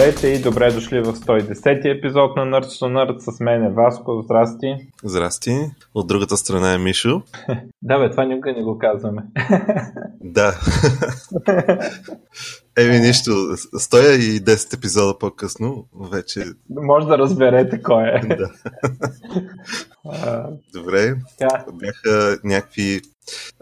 Здравейте и добре дошли в 110 епизод на Nerds to Nerd. С мен е Васко. Здрасти. Здрасти. От другата страна е Мишо. да, бе, това никога не го казваме. да. Еми нищо, стоя и 10 епизода по-късно, вече... Може да разберете кой е. да. Добре. Бяха някакви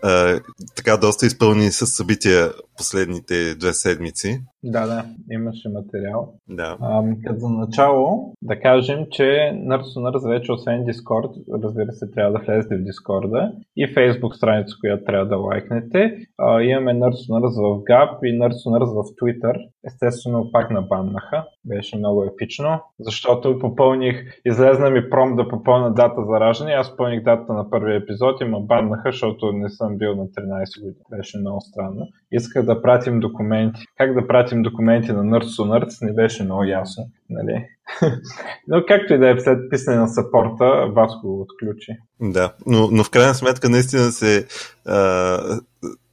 а, така доста изпълнени с събития последните две седмици. Да, да, имаше материал. Да. А, като за начало да кажем, че Nerds Nerds вече освен Discord, разбира се, трябва да влезете в Discord и Facebook страница, която трябва да лайкнете. А, имаме Nerds Nerds в Gap и Nerds Nerds в Twitter. Естествено, пак набаннаха. Беше много епично, защото попълних, излезна ми пром да попълна дата за раждане. Аз попълних дата на първия епизод и ме баннаха, защото не съм бил на 13 години. Беше много странно. Исках да пратим документи. Как да пратим документи на Nerds Nerds не беше много ясно. Нали? но както и да е след писане на сапорта, Васко го отключи. Да, но, но в крайна сметка наистина се а,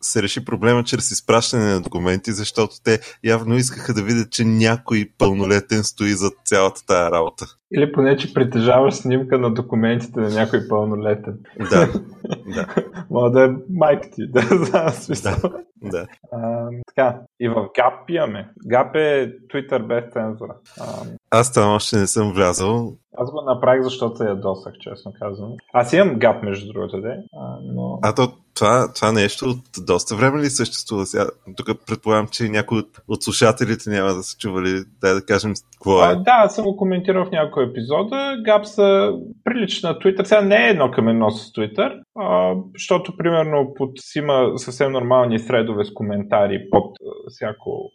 се реши проблема чрез изпращане на документи, защото те явно искаха да видят, че някой пълнолетен стои зад цялата тая работа. Или поне, че притежаваш снимка на документите на някой пълнолетен. Да. да. Мога да е майка ти, да знам смисъл. Да. А, така, и в GAP имаме. GAP е Twitter без цензура. А, Аз там още не съм влязал. Аз го направих, защото се ядосах, честно казвам. Аз имам гап, между другото, де, а, но... А то това, това нещо от доста време ли съществува сега? Тук предполагам, че някои от, от слушателите няма да са чували, дай да кажем какво е. А, да, съм го коментирал в някои епизода. Гап са прилична на Twitter. Сега не е едно към едно с Twitter, а, защото примерно под има съвсем нормални средове с коментари под всяко,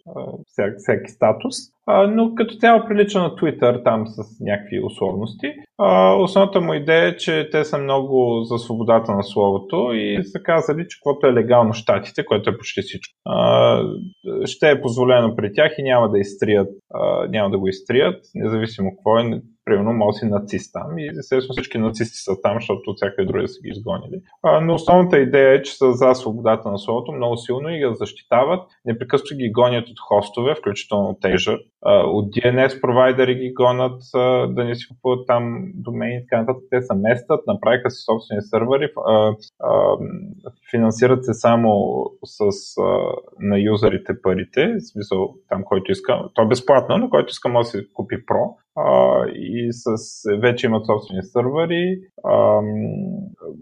всяк, всеки статус но като цяло прилича на Twitter там с някакви условности. Основната му идея е, че те са много за свободата на словото и са казали, че каквото е легално щатите, което е почти всичко, ще е позволено при тях и няма да изтрият, няма да го изтрият, независимо какво е, примерно, може си нацист там и естествено всички нацисти са там, защото от всякъде други са ги изгонили. А, но основната идея е, че са за свободата на словото много силно и ги защитават. Непрекъснато ги гонят от хостове, включително от Azure, от DNS провайдери ги гонят да не си купуват там домени и така нататък. Те се местат, направиха си собствени сървъри, финансират се само с, на юзерите парите, в смисъл там, който иска, то е безплатно, но който иска може да си купи Pro а, и с, вече имат собствени сървъри. А,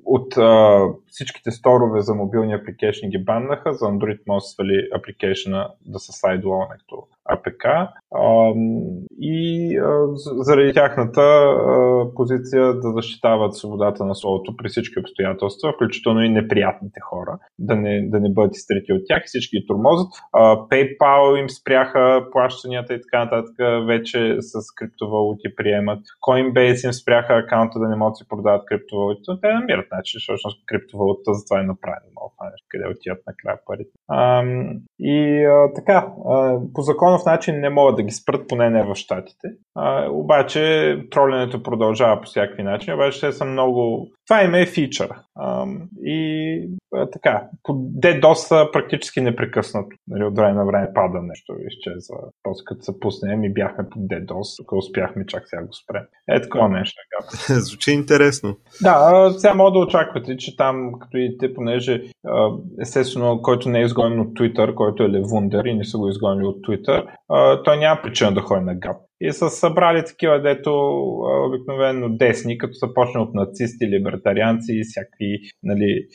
от а, всичките сторове за мобилни апликейшни ги баннаха, за Android може да свали апликейшна да са sideload като а, и заради тяхната позиция да защитават свободата на словото при всички обстоятелства, включително и неприятните хора, да не, да не бъдат изтрити от тях всички тормозят. PayPal им спряха плащанията и така нататък, вече с криптовалути приемат. Coinbase им спряха акаунта да не могат да се продават криптовалути, но те намират начин, защото криптовалута затова е направено. Мога къде отиват накрая парите. И така, по закон законов начин не могат да ги спрат, поне не в Штатите. А, обаче тролянето продължава по всякакви начини, обаче те са много... Това им е фичър. И така, по DDoS практически непрекъснато. Нали, от време на време пада нещо, изчезва. После като се пуснем и бяхме под DDoS, тук успяхме чак сега го спрем. Е такова нещо. Звучи интересно. Да, сега мога да очаквате, че там, като идете, понеже естествено, който не е изгонен от Twitter, който е Левундер и не са го изгонили от Twitter, той няма причина да ходи на гап. И са събрали такива, дето обикновено десни, като са почне от нацисти, либертарианци и всякакви, нали,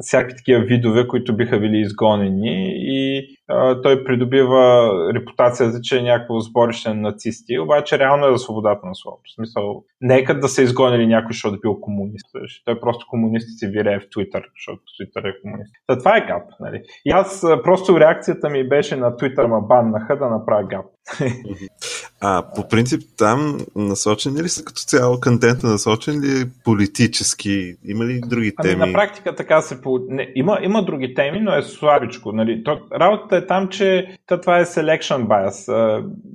всякакви такива видове, които биха били изгонени и той придобива репутация за че е някакво сборище на нацисти, обаче реално е за свободата на словото. В смисъл, нека да са изгонили някой, защото е бил комунист. Той просто комунист си вирее в Твитър, защото Твитър е комунист. Та, това е гап. Нали? И аз просто реакцията ми беше на Твитър ма баннаха да направя гап. А по принцип там насочен ли са като цяло контента насочен ли е политически? Има ли други ами, теми? На практика така се по... не, има, има други теми, но е слабичко. Нали? То, работата е там, че то, това е selection bias.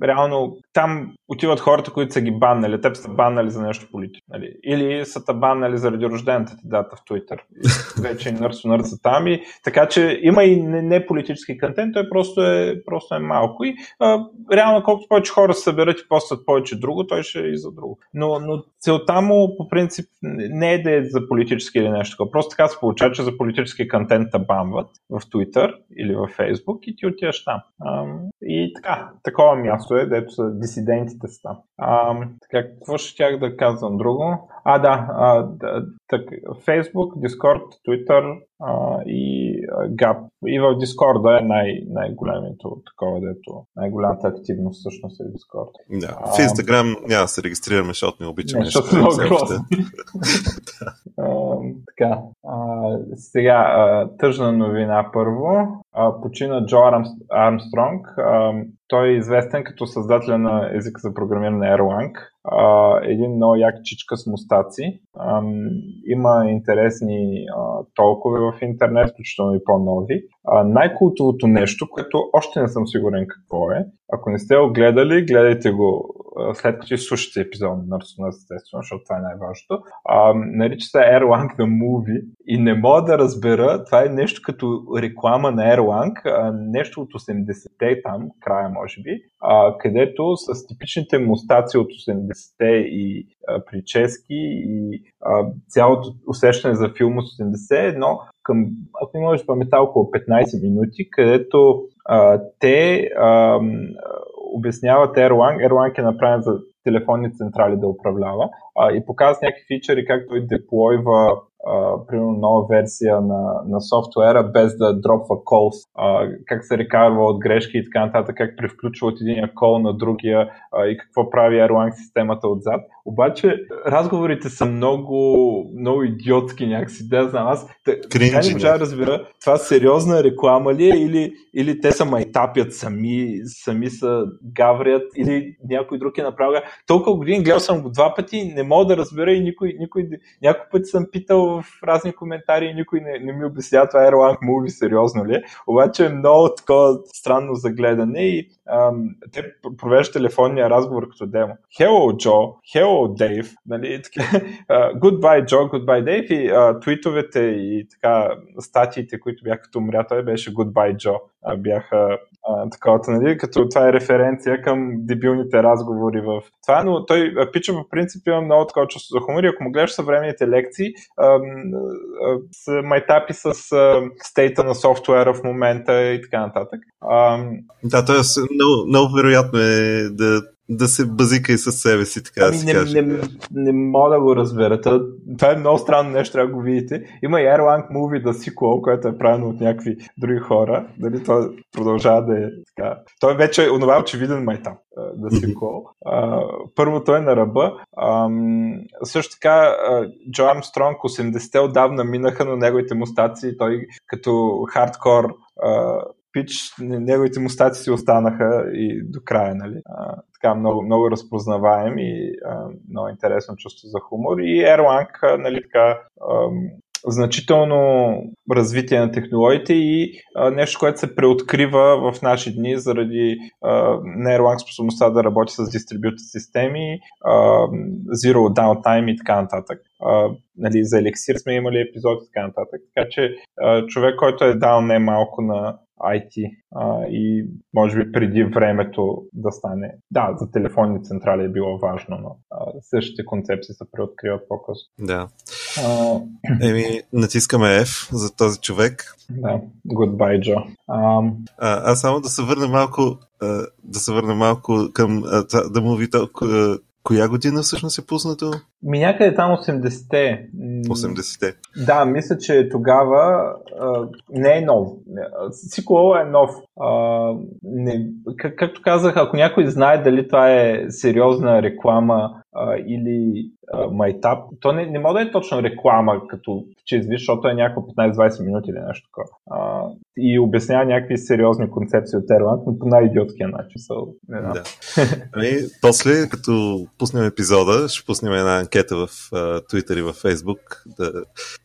Реално там отиват хората, които са ги баннали. Те са баннали за нещо политика. Нали? Или са те баннали заради рождената ти дата в Twitter. Вече нърсо нърса там. И, така че има и не, не политически контент, той просто е, просто е малко. И а, реално колкото повече хора се съберат и постат повече друго, той ще е и за друго. Но, но целта му по принцип не е да е за политически или нещо такова. Просто така се получава, че за политически контент те бамват в Twitter или в Facebook и ти отиваш там. А, и така, такова място е, дето са дисидентите там. А, така, какво ще тях да казвам друго? А, да, а, так, Facebook, Discord, Twitter а, и а, Gap. И в Discord е най- най-големото такова, дето най-голямата активност всъщност е Discord. Да. В Instagram няма да се регистрираме, защото не обичаме. Не, защото много грозно. така, а, сега, а, тъжна новина първо. А, почина Джо Армстронг. А, той е известен като създателя на езика за програмиране Erlang. Един много як чичка с мустаци. Има интересни а, толкове в интернет, включително и по-нови. Най-култовото нещо, което още не съм сигурен какво е, ако не сте го гледали, гледайте го след като изслушате епизод на Нарсона, естествено, защото това е най-важното. А, нарича се Erlang The Movie и не мога да разбера, това е нещо като реклама на Erlang, нещо от 80-те там, края може би, а, където с типичните мустаци от 80-те и а, прически и а, цялото усещане за филм от 80 но към, ако не можеш паметта, около 15 минути, където а, те а, обясняват Erlang. Erlang е направен за телефонни централи да управлява а, и показват някакви фичери, как той деплойва Uh, примерно нова версия на, на софтуера без да дропва кол, uh, как се рекарва от грешки и така нататък, как превключва от един кол на другия uh, и какво прави Erlang системата отзад. Обаче разговорите са много, много идиотски някакси, да знам аз. Така не можа да разбера, това сериозна реклама ли е или, или те са майтапят сами, сами са гаврят или някой друг е направил. Толкова години гледал съм го два пъти, не мога да разбера и никой, никой някой път съм питал в разни коментари и никой не, не ми обяснява това Erlang Movie сериозно ли е. Обаче е много такова странно за гледане и ам, те провеждат телефонния разговор като демо. Hello, Joe. Hello, Dave. Нали, така, uh, goodbye, Joe. Goodbye, Dave. И uh, твитовете и така статиите, които бяха като умря, той беше Goodbye, Joe. Uh, бяха такова, нали, като това е референция към дебилните разговори в това, но той пича по принцип има много такова чувство за хумор и ако му гледаш съвременните лекции, с майтапи с стейта на софтуера в момента и така нататък. Да, т.е. много, много вероятно е да да се базика и със себе си, така ами, да си не, каже. Не, не, мога да го разбера. Това е много странно нещо, трябва да го видите. Има и Erlang Movie The Sequel, което е правено от някакви други хора. Дали това продължава да е така. Той вече е онова очевиден майтап. The Sequel. първо той е на ръба. също така Джо Армстронг 80-те отдавна минаха, но неговите мустаци той като хардкор пич, неговите мустаци си останаха и до края, нали? А, така много, много разпознаваем и а, много интересно чувство за хумор. И Erlang, нали така, а, значително развитие на технологиите и а, нещо, което се преоткрива в наши дни заради Erlang способността да работи с дистрибютор системи, а, Zero Downtime и така нататък. А, нали, за Elixir сме имали епизод и така нататък. Така че а, човек, който е дал не малко на IT а, и може би преди времето да стане. Да, за телефонни централи е било важно, но а, същите концепции се преоткриват по-късно. Да. А... Еми, натискаме F за този човек. Да, goodbye, Джо. А... А, аз само да се върна малко да се върна малко към да му ви толкова Коя година всъщност е пуснато? Ми някъде там 80-те. 80-те. Да, мисля, че тогава а, не е нов. Сиквел е нов. А, не, как, както казах, ако някой знае дали това е сериозна реклама а, или майтап. То не, не може да е точно реклама, като че извиш, защото е някакво 15-20 минути или нещо такова. А, и обяснява някакви сериозни концепции от Erlang, но по най-идиотския начин. So, не да. ами, после, като пуснем епизода, ще пуснем една анкета в Twitter и в Facebook да,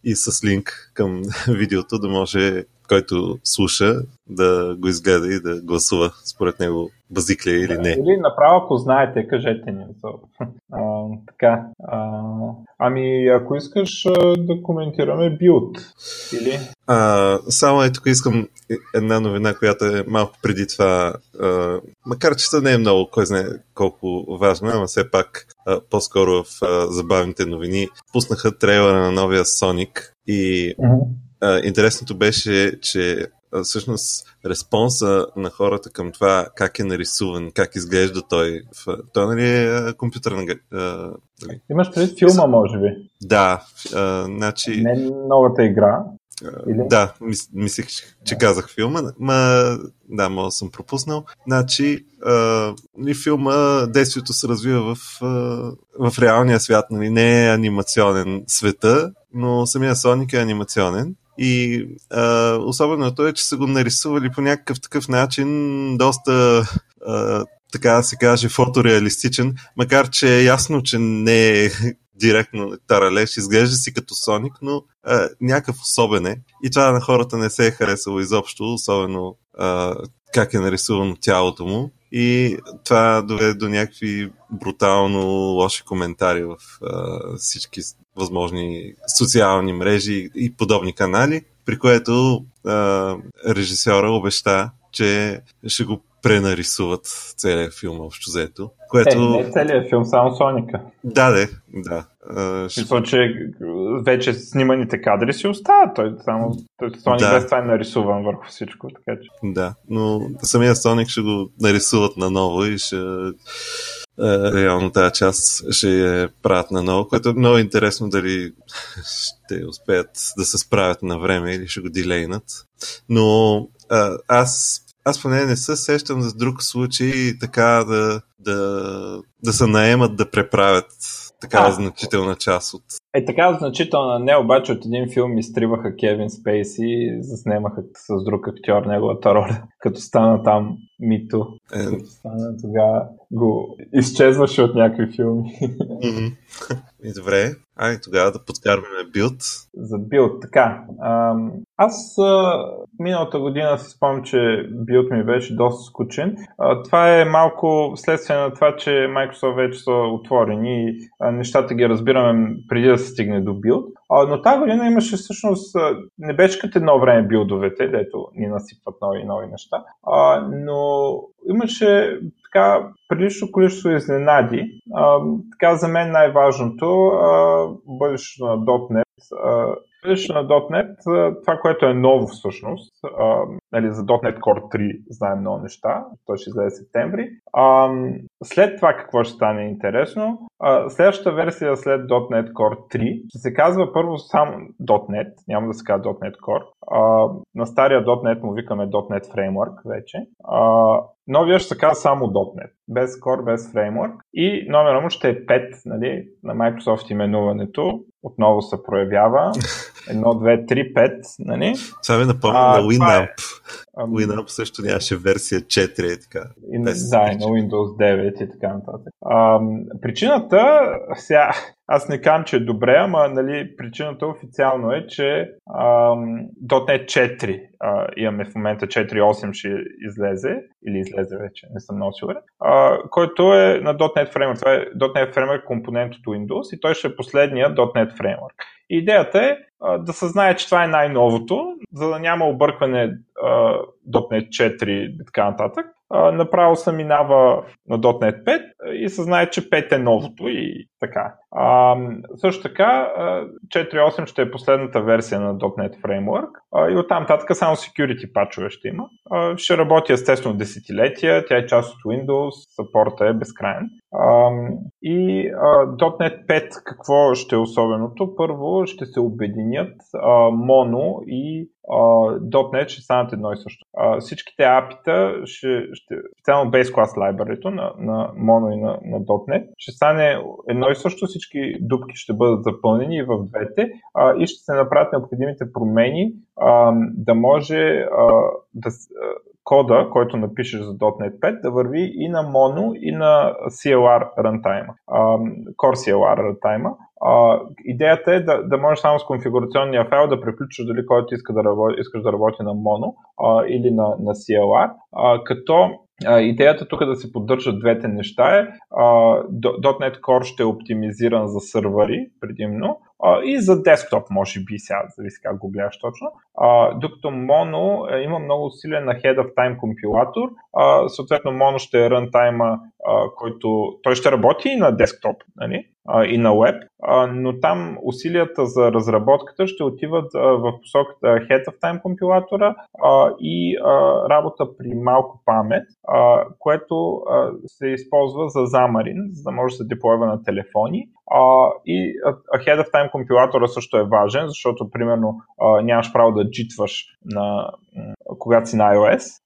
и с линк към видеото, да може който слуша да го изгледа и да гласува според него базик ли е или не. Или направо, ако знаете, кажете ни. А, така. А, ами, ако искаш да коментираме билд, или? А, само е тук искам една новина, която е малко преди това, а, макар че не е много, кой знае колко важна, ама все пак а, по-скоро в а, забавните новини пуснаха трейлера на новия Sonic и интересното беше, че всъщност респонса на хората към това как е нарисуван, как изглежда той. Той нали е компютърна... Нали? Имаш пред филма, може би? Да. А, значи... Не новата игра. Или? Да, мис, мислих, че казах филма, ма да, може да съм пропуснал. Значи, а, нали, филма, действието се развива в, а, в реалния свят, нали, не е анимационен света, но самия Соник е анимационен и а, особеното е, че са го нарисували по някакъв такъв начин, доста а, така да се каже, фотореалистичен, макар че е ясно, че не е директно Таралеш, изглежда си като Соник, но а, някакъв особен е. И това на хората не се е харесало изобщо, особено а, как е нарисувано тялото му. И това доведе до някакви брутално лоши коментари в а, всички възможни социални мрежи и подобни канали, при което а, режисьора обеща, че ще го пренарисуват целият филм общо взето. Което... Е, не целият филм, само Соника. Да, да, да. Uh, ще... Мисля, че вече сниманите кадри си остават. Той само той, Соник да. без това е нарисуван върху всичко. Така че... Да, но самия Соник ще го нарисуват наново и ще реално тази част ще я правят наново, което е много интересно дали ще успеят да се справят на време или ще го дилейнат. Но а, аз аз поне не се сещам за друг случай така да, да, да се наемат да преправят такава а, значителна част от... Е, така значителна не, обаче от един филм изтриваха Кевин Спейси и заснемаха с друг актьор неговата роля, като стана там Мито. Е... Като стана тогава го изчезваше от някакви филми. Mm-hmm. И добре, ай тогава да подкарваме билд. За билд, така. Аз миналата година си спомням, че билд ми беше доста скучен. Това е малко следствие на това, че Microsoft вече са отворени и нещата ги разбираме преди да се стигне до билд. Но тази година имаше всъщност, не беше като едно време билдовете, дето ни насипват нови нови неща, но имаше така прилично количество изненади. А, така за мен най-важното бъдещето на .NET. А, бъдещето на .NET, това, което е ново всъщност, а, нали, за .NET Core 3 знаем много неща, той ще излезе в септември. А, след това какво ще стане интересно? Следващата версия след .NET Core 3 ще се казва първо само .NET, няма да се казва .NET Core. На стария .NET му викаме .NET Framework вече. Новия ще се казва само .NET, без Core, без Framework. И номера му ще е 5, нали, на Microsoft именуването. Отново се проявява. Едно, две, три, пет, нали? Това ми напомня на Winamp. Е... Winamp също нямаше версия 4 и така. И, да, и на Windows 9 и така нататък. А, причината, сега, аз не казвам, че е добре, ама нали, причината официално е, че ам, .NET 4 а, имаме в момента 4.8 ще излезе, или излезе вече, не съм много сигурен, а, който е на .NET Framework. Това е .NET Framework компонент от Windows и той ще е последния .NET Framework. Идеята е да се знае, че това е най-новото, за да няма объркване .NET 4 и така нататък. Направо се минава на .NET 5 и се знае, че 5 е новото и така. А, също така, 4.8 ще е последната версия на .NET Framework а, и оттам татък само security пачове ще има. А, ще работи естествено десетилетия, тя е част от Windows, саппорта е безкрайен. А, и а, .NET 5 какво ще е особеното? Първо ще се обединят а, Mono и .NET ще станат едно и също. А, всичките апита, ще, ще, специално Base Class Library на, на Mono и на, на .NET, ще стане едно и също, всички дупки ще бъдат запълнени в двете а, и ще се направят необходимите промени а, да може а, да, кода, който напишеш за .NET 5, да върви и на Mono, и на CLR runtime, Core CLR runtime. идеята е да, да можеш само с конфигурационния файл да преключиш дали който иска да работи, искаш да работи на Mono а, или на, на CLR, а, като Идеята тук е да се поддържат двете неща е .NET Core ще е оптимизиран за сървъри предимно и за десктоп може би сега, зависи как го гледаш точно. Докато Mono е, има много силен Head of Time компилатор, съответно Mono ще е runtime, който той ще работи и на десктоп нали? и на веб, но там усилията за разработката ще отиват в посоката Head of Time компилатора и работа при малко памет, което се използва за замарин, за да може да се деплойва на телефони. И Ahead of Time компилатора също е важен, защото примерно нямаш право да джитваш на, когато си на iOS.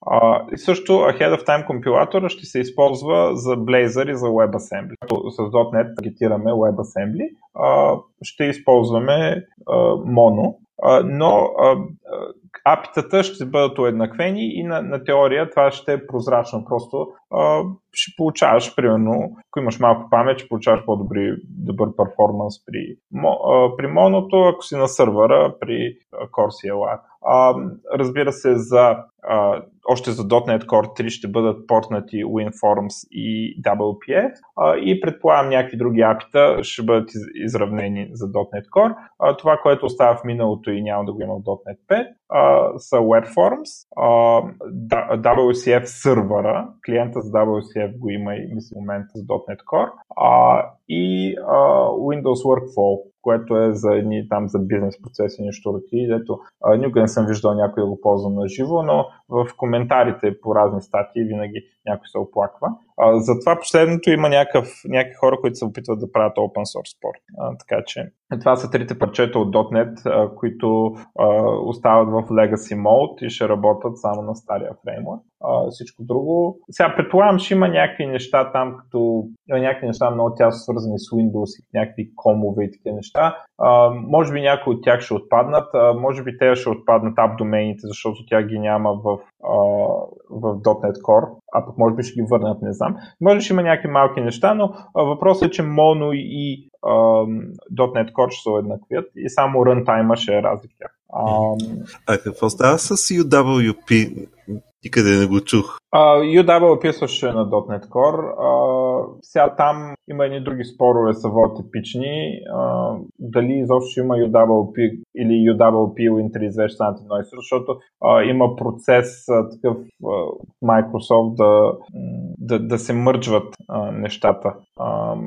И също Ahead of Time компилатора ще се използва за Blazor и за WebAssembly. С .NET таргетираме WebAssembly, ще използваме Mono, но апитата ще бъдат уеднаквени и на, на теория това ще е прозрачно. Просто а, ще получаваш, примерно, ако имаш малко памет, ще получаваш по-добри добър перформанс при, при моното, ако си на сървъра при Core CLR. А, разбира се, за, а, още за .NET Core 3 ще бъдат портнати WinForms и WPF а, и предполагам някакви други апита ще бъдат из, изравнени за .NET Core. А, това, което остава в миналото и няма да го има в .NET 5, а, са WebForms, а, WCF сървъра, клиента за WCF го има и мисля в момента за .NET Core, а, и а, Windows Workflow, което е за едни там за бизнес процеси, нещо роки, дето никога не съм виждал някой да го ползва на живо, но в коментарите по разни статии винаги някой се оплаква. Затова последното има някакъв, някакви хора, които се опитват да правят open source спорт. Така че това са трите парчета от .NET, а, които а, остават в Legacy Mode и ще работят само на стария фреймворк. А, всичко друго. Сега предполагам, че има някакви неща там, като има някакви неща много тясно свързани с Windows и някакви комове и такива неща. А, може би някои от тях ще отпаднат, а, може би те ще отпаднат ап домените, защото тя ги няма в, в .NET Core, а пък може би ще ги върнат, не знам. Може ще има някакви малки неща, но въпросът е, че Mono и .NET Core ще се уеднаквят и само runtime ще е разлика. А какво става с UWP? Никъде не го чух. Uh, UW описваше на .NET Core. Uh, сега там има едни други спорове са водят епични. Uh, дали изобщо има UWP или UWP Win3 извежда станат едно и защото uh, има процес uh, такъв uh, Microsoft да, да, да се мърджват uh, нещата. Uh,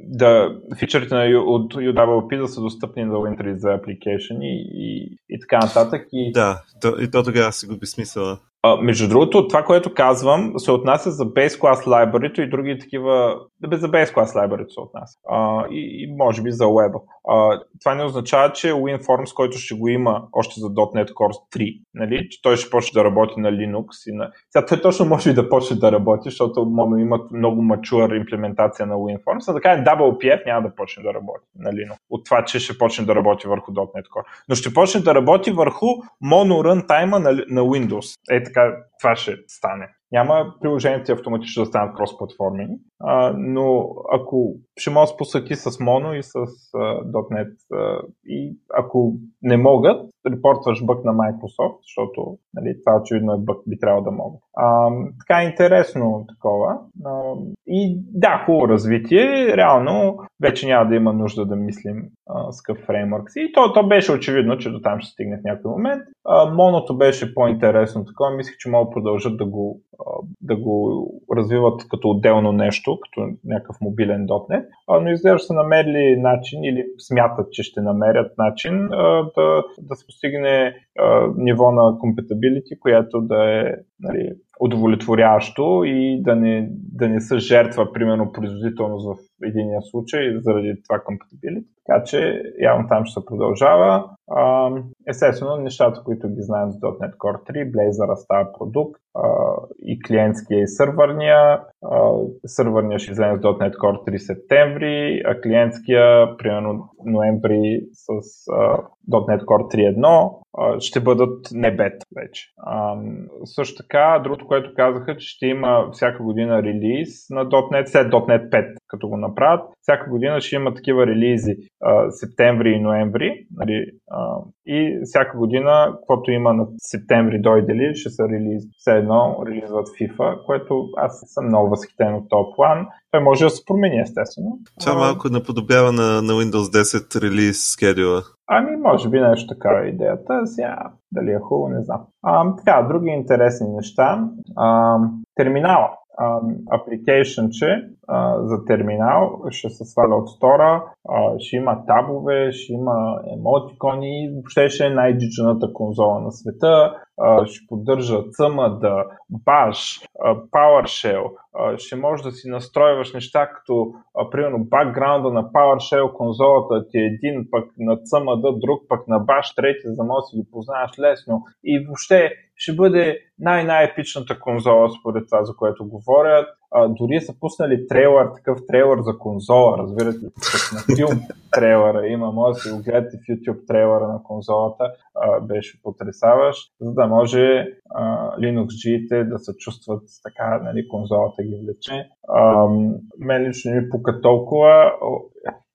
да, фичърите на, от UWP да са достъпни за Win3 за application и, и, и така нататък. И... Да, то, и то тогава си губи смисъла. Между другото, това, което казвам, се отнася за Base Class Library и други такива, за Base Class Library се отнася. Uh, и, и може би за Web. Uh, това не означава, че WinForms, който ще го има още за .NET Core 3, нали, че той ще почне да работи на Linux. И на... Сега той точно може и да почне да работи, защото Mono имат много мачуър имплементация на WinForms, а така е WPF няма да почне да работи на Linux. От това, че ще почне да работи върху .NET Core. Но ще почне да работи върху Mono Runtime на, на Windows. Е така, go. Това ще стане. Няма приложението автоматично да станат кросплатформени, но ако ще може да посъти с Mono и с uh, .NET uh, и ако не могат, репортваш бък на Microsoft, защото нали, това очевидно е бък, би трябвало да могат. А, така е интересно такова. А, и да, хубаво развитие. Реално вече няма да има нужда да мислим а, с какъв фреймворк си. И то, то беше очевидно, че до там ще стигне в някой момент. А, моното беше по-интересно такова. Мислех, че продължат да го, да го развиват като отделно нещо, като някакъв мобилен .NET, но изглежда са намерили начин или смятат, че ще намерят начин да, да се постигне а, ниво на compatibility, което да е нали, удовлетворящо и да не, да не са жертва, примерно, производителност в единия случай заради това compatibility. Така че явно там ще се продължава. Естествено, нещата, които ги знаем за .NET Core 3, Blazor става продукт и клиентския и сървърния. Сървърния ще излезе с .NET Core 3 септември, а клиентския примерно ноември с .NET Core 3.1 ще бъдат не бет вече. Също така, другото, което казаха, че ще има всяка година релиз на .NET, след .NET 5, като го направят. Всяка година ще има такива релизи септември и ноември. Нали, и всяка година, каквото има на септември дойде ли, ще се релиз. Все едно релизват FIFA, което аз съм много възхитен от този план. Той може да се промени, естествено. Това малко наподобява на, на Windows 10 релиз скедюла. Ами, може би нещо такава е идеята. Сега, дали е хубаво, не знам. А, така, други интересни неща. А, терминала че за терминал, ще се сваля от стора, ще има табове, ще има емотикони, въобще ще е най-джиджаната конзола на света, ще поддържа CMD, Bash, PowerShell, ще можеш да си настройваш неща като примерно бакграунда на PowerShell конзолата ти е един, пък на CMD друг, пък на Bash трети, за да можеш да ги познаваш лесно и въобще ще бъде най-най-епичната конзола според това, за което говорят. А, дори са пуснали трейлър, такъв трейлър за конзола, разбирате ли, на филм трейлъра има, може да си го гледате в YouTube трейлъра на конзолата, а, беше потрясаващ, за да може а, Linux-G-те да се чувстват така, нали, конзолата ги влече. А, мен лично ми пука толкова,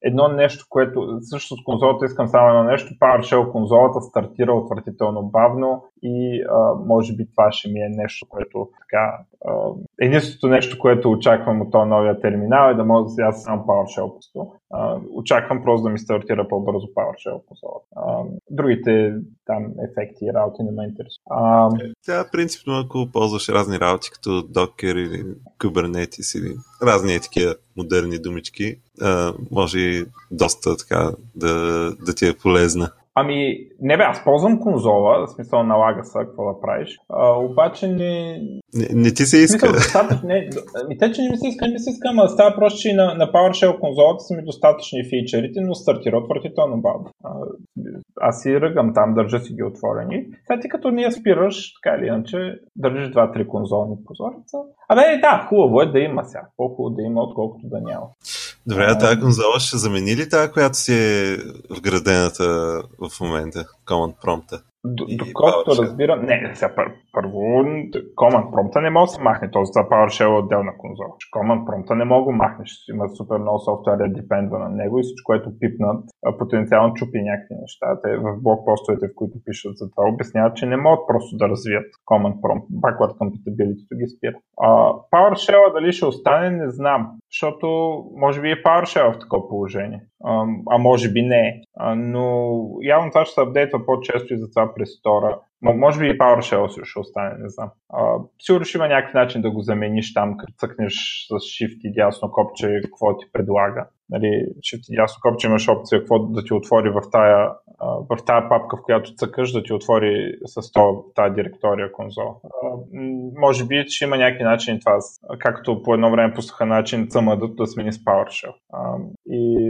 едно нещо, което също с конзолата искам само едно нещо. PowerShell конзолата стартира отвратително бавно и а, може би това ще ми е нещо, което така. А, единственото нещо, което очаквам от този новия терминал е да мога да сега само PowerShell просто. А, очаквам просто да ми стартира по-бързо PowerShell конзолата. А, другите там ефекти и работи не ме интересуват. Тя принципно, ако ползваш разни работи, като Docker или Kubernetes или разни такива модерни думички, може доста така да, да ти е полезна. Ами, не бе, аз ползвам конзола, в смисъл налага се, какво да правиш, а, обаче не... Не, не ти се иска. Смисъл, достатъчно, не, ми те, че не ми се иска, не ми се иска, ама става просто, че на, на PowerShell конзолата са ми достатъчни фичерите, но стартира отвратително бавно. Аз си ръгам там, държа си ги отворени. Сега ти като ние спираш, така или иначе, държиш два-три конзолни прозореца. Абе, да, хубаво е да има сега. По-хубаво да има, отколкото да няма. Добре, а тази конзола ще замени ли тази, която си е вградената в момента, Command Prompt? Доколкото разбирам, не, сега първо Command Prompt не може да се махне, този за PowerShell е отделна конзола. Command Prompt не мога да махнеш, има супер много софтуер депендва на него и всичко, което пипнат, потенциално чупи някакви неща. Те в блокпостовете, в които пишат за това, обясняват, че не могат просто да развият Command Prompt, backward compatibility ги спира. Uh, PowerShell дали ще остане, не знам, защото може би е PowerShell в такова положение а може би не. Но явно това ще се апдейтва по-често и затова през стора. Може би и PowerShell ще остане, не знам. сигурно ще има някакъв начин да го замениш там, като цъкнеш с Shift и дясно копче, какво ти предлага нали, ще ти ясно копче имаш опция какво да ти отвори в тая, в тая папка, в която цъкаш, да ти отвори с тая директория конзол. Може би ще има някакви начини това, както по едно време пуснаха начин CMD да смени с PowerShell. И,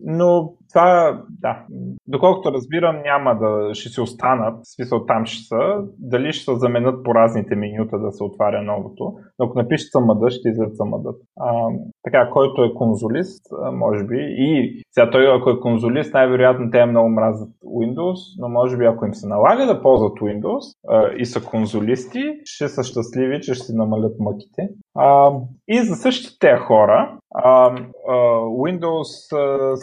но това, да, доколкото разбирам, няма да ще се останат, в смисъл там ще са, дали ще се заменят по разните менюта да се отваря новото, но ако напишеш CMD, ще излезе CMD. така, който е конзолист, може би. И сега той, ако е конзолист, най-вероятно те много мразят Windows, но може би ако им се налага да ползват Windows а, и са конзолисти, ще са щастливи, че ще си намалят мъките. А, и за същите хора, а, а, Windows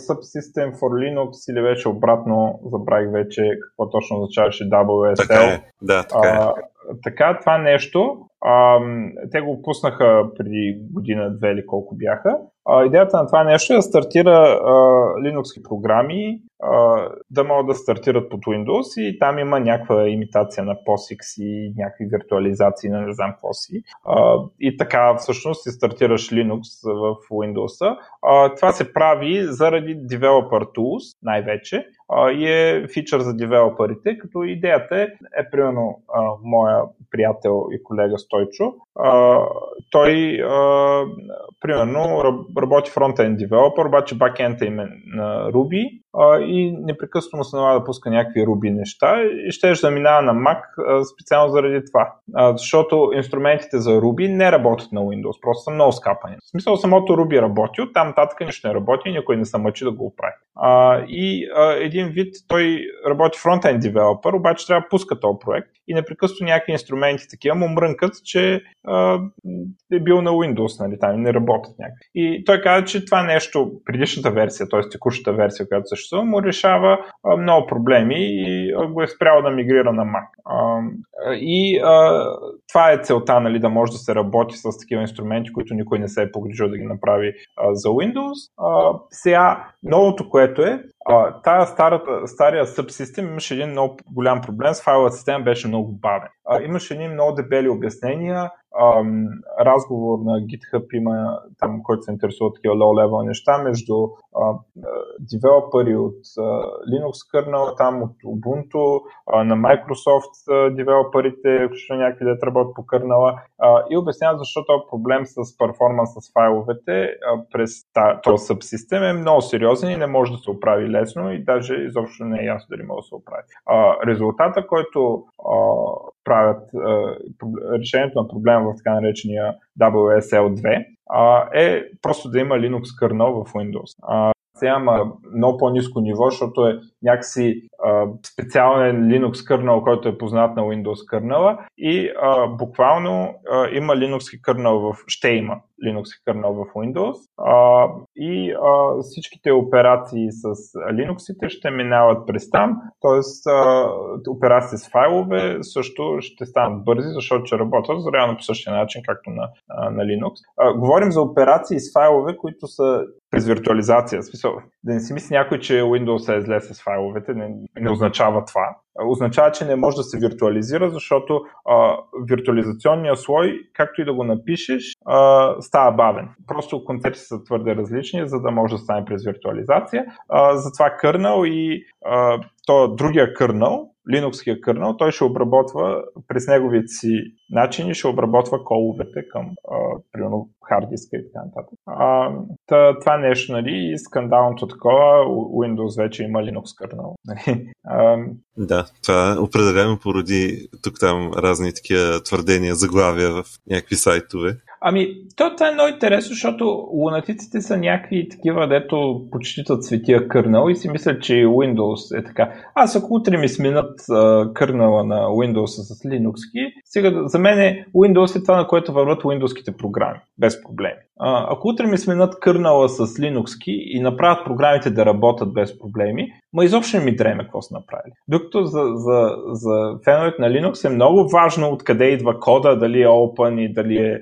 Subsystem for Linux или вече обратно, забравих вече какво точно означаваше WSL. Така е, да, така е. А, така, това нещо, а, те го пуснаха преди година-две или колко бяха. А, идеята на това нещо е да стартира а, Linux програми да могат да стартират под Windows и там има някаква имитация на POSIX и някакви виртуализации на не знам какво си. И така всъщност си стартираш Linux в Windows. Това се прави заради Developer Tools най-вече и е фичър за девелоперите, като идеята е, е примерно моя приятел и колега Стойчо, той примерно работи фронтен девелопер, обаче бакенда им е на Ruby и непрекъснато се налага да пуска някакви Ruby неща и ще да минава на Mac специално заради това. Защото инструментите за Ruby не работят на Windows, просто са много скапани. В смисъл самото Ruby работи, оттам нататък нищо не работи и никой не се мъчи да го оправи. И един вид той работи фронтен девелопер, обаче трябва да пуска този проект и непрекъснато някакви инструменти такива му мрънкат, че е бил на Windows, нали, там не работят някакви. И той каза, че това нещо, предишната версия, т.е. текущата версия, която съществува, му решава а, много проблеми и а, го е спрял да мигрира на Mac. А, и а, това е целта, нали, да може да се работи с такива инструменти, които никой не се е погрижил да ги направи а, за Windows. А, сега, новото, което е, тая старата, стария subsystem имаше един много голям проблем с файловата система, беше много бавен. А, имаше едни много дебели обяснения, ам, разговор на GitHub има там, който се интересува такива low-level неща между а, девелопери от а, Linux kernel, там от Ubuntu, а, на Microsoft девелоперите, включително някакви да работят по кърнала и обясняват защо този проблем с перформанс с файловете а, през този subsystem е много сериозен и не може да се оправи лесно и даже изобщо не е ясно дали може да се оправи. А, резултата, който а, правят решението на проблема в така наречения WSL2, а, е просто да има Linux kernel в Windows. Сега има много по-низко ниво, защото е някакси специален Linux kernel, който е познат на Windows kernel и а, буквално а, има Linux kernel в, ще има Linux kernel в Windows а, и а, всичките операции с Linux ще минават през там, т.е. операции с файлове също ще станат бързи, защото ще работят реално по същия начин, както на, на Linux. А, говорим за операции с файлове, които са през виртуализация. Смисъл, да не си мисли някой, че Windows е зле с файловете, не, не означава това. Означава, че не може да се виртуализира, защото а, виртуализационният слой, както и да го напишеш, а, става бавен. Просто концепции са твърде различни, за да може да стане през виртуализация. А, затова кърнал и а, то другия кърнал, Linux кърнал, той ще обработва през неговите си начини, ще обработва коловете към, а, примерно, хард диска и така нататък. Та, това нещо, нали, скандалното такова, Windows вече има Linux кърнал. Нали? да, това определено породи тук там разни такива твърдения, заглавия в някакви сайтове. Ами, то, това е много интересно, защото лунатиците са някакви такива, дето почитат светия кърнал и си мислят, че Windows е така. Аз ако утре ми сменят кърнала на Windows с Linux, сега за мен е Windows е това, на което върват Windows програми, без проблеми. Uh, ако утре ми сменят кърнала с Linux и направят програмите да работят без проблеми, ма изобщо не ми дреме какво са направили. Докато за, за, за феновете на Linux е много важно откъде идва кода, дали е open и дали е uh,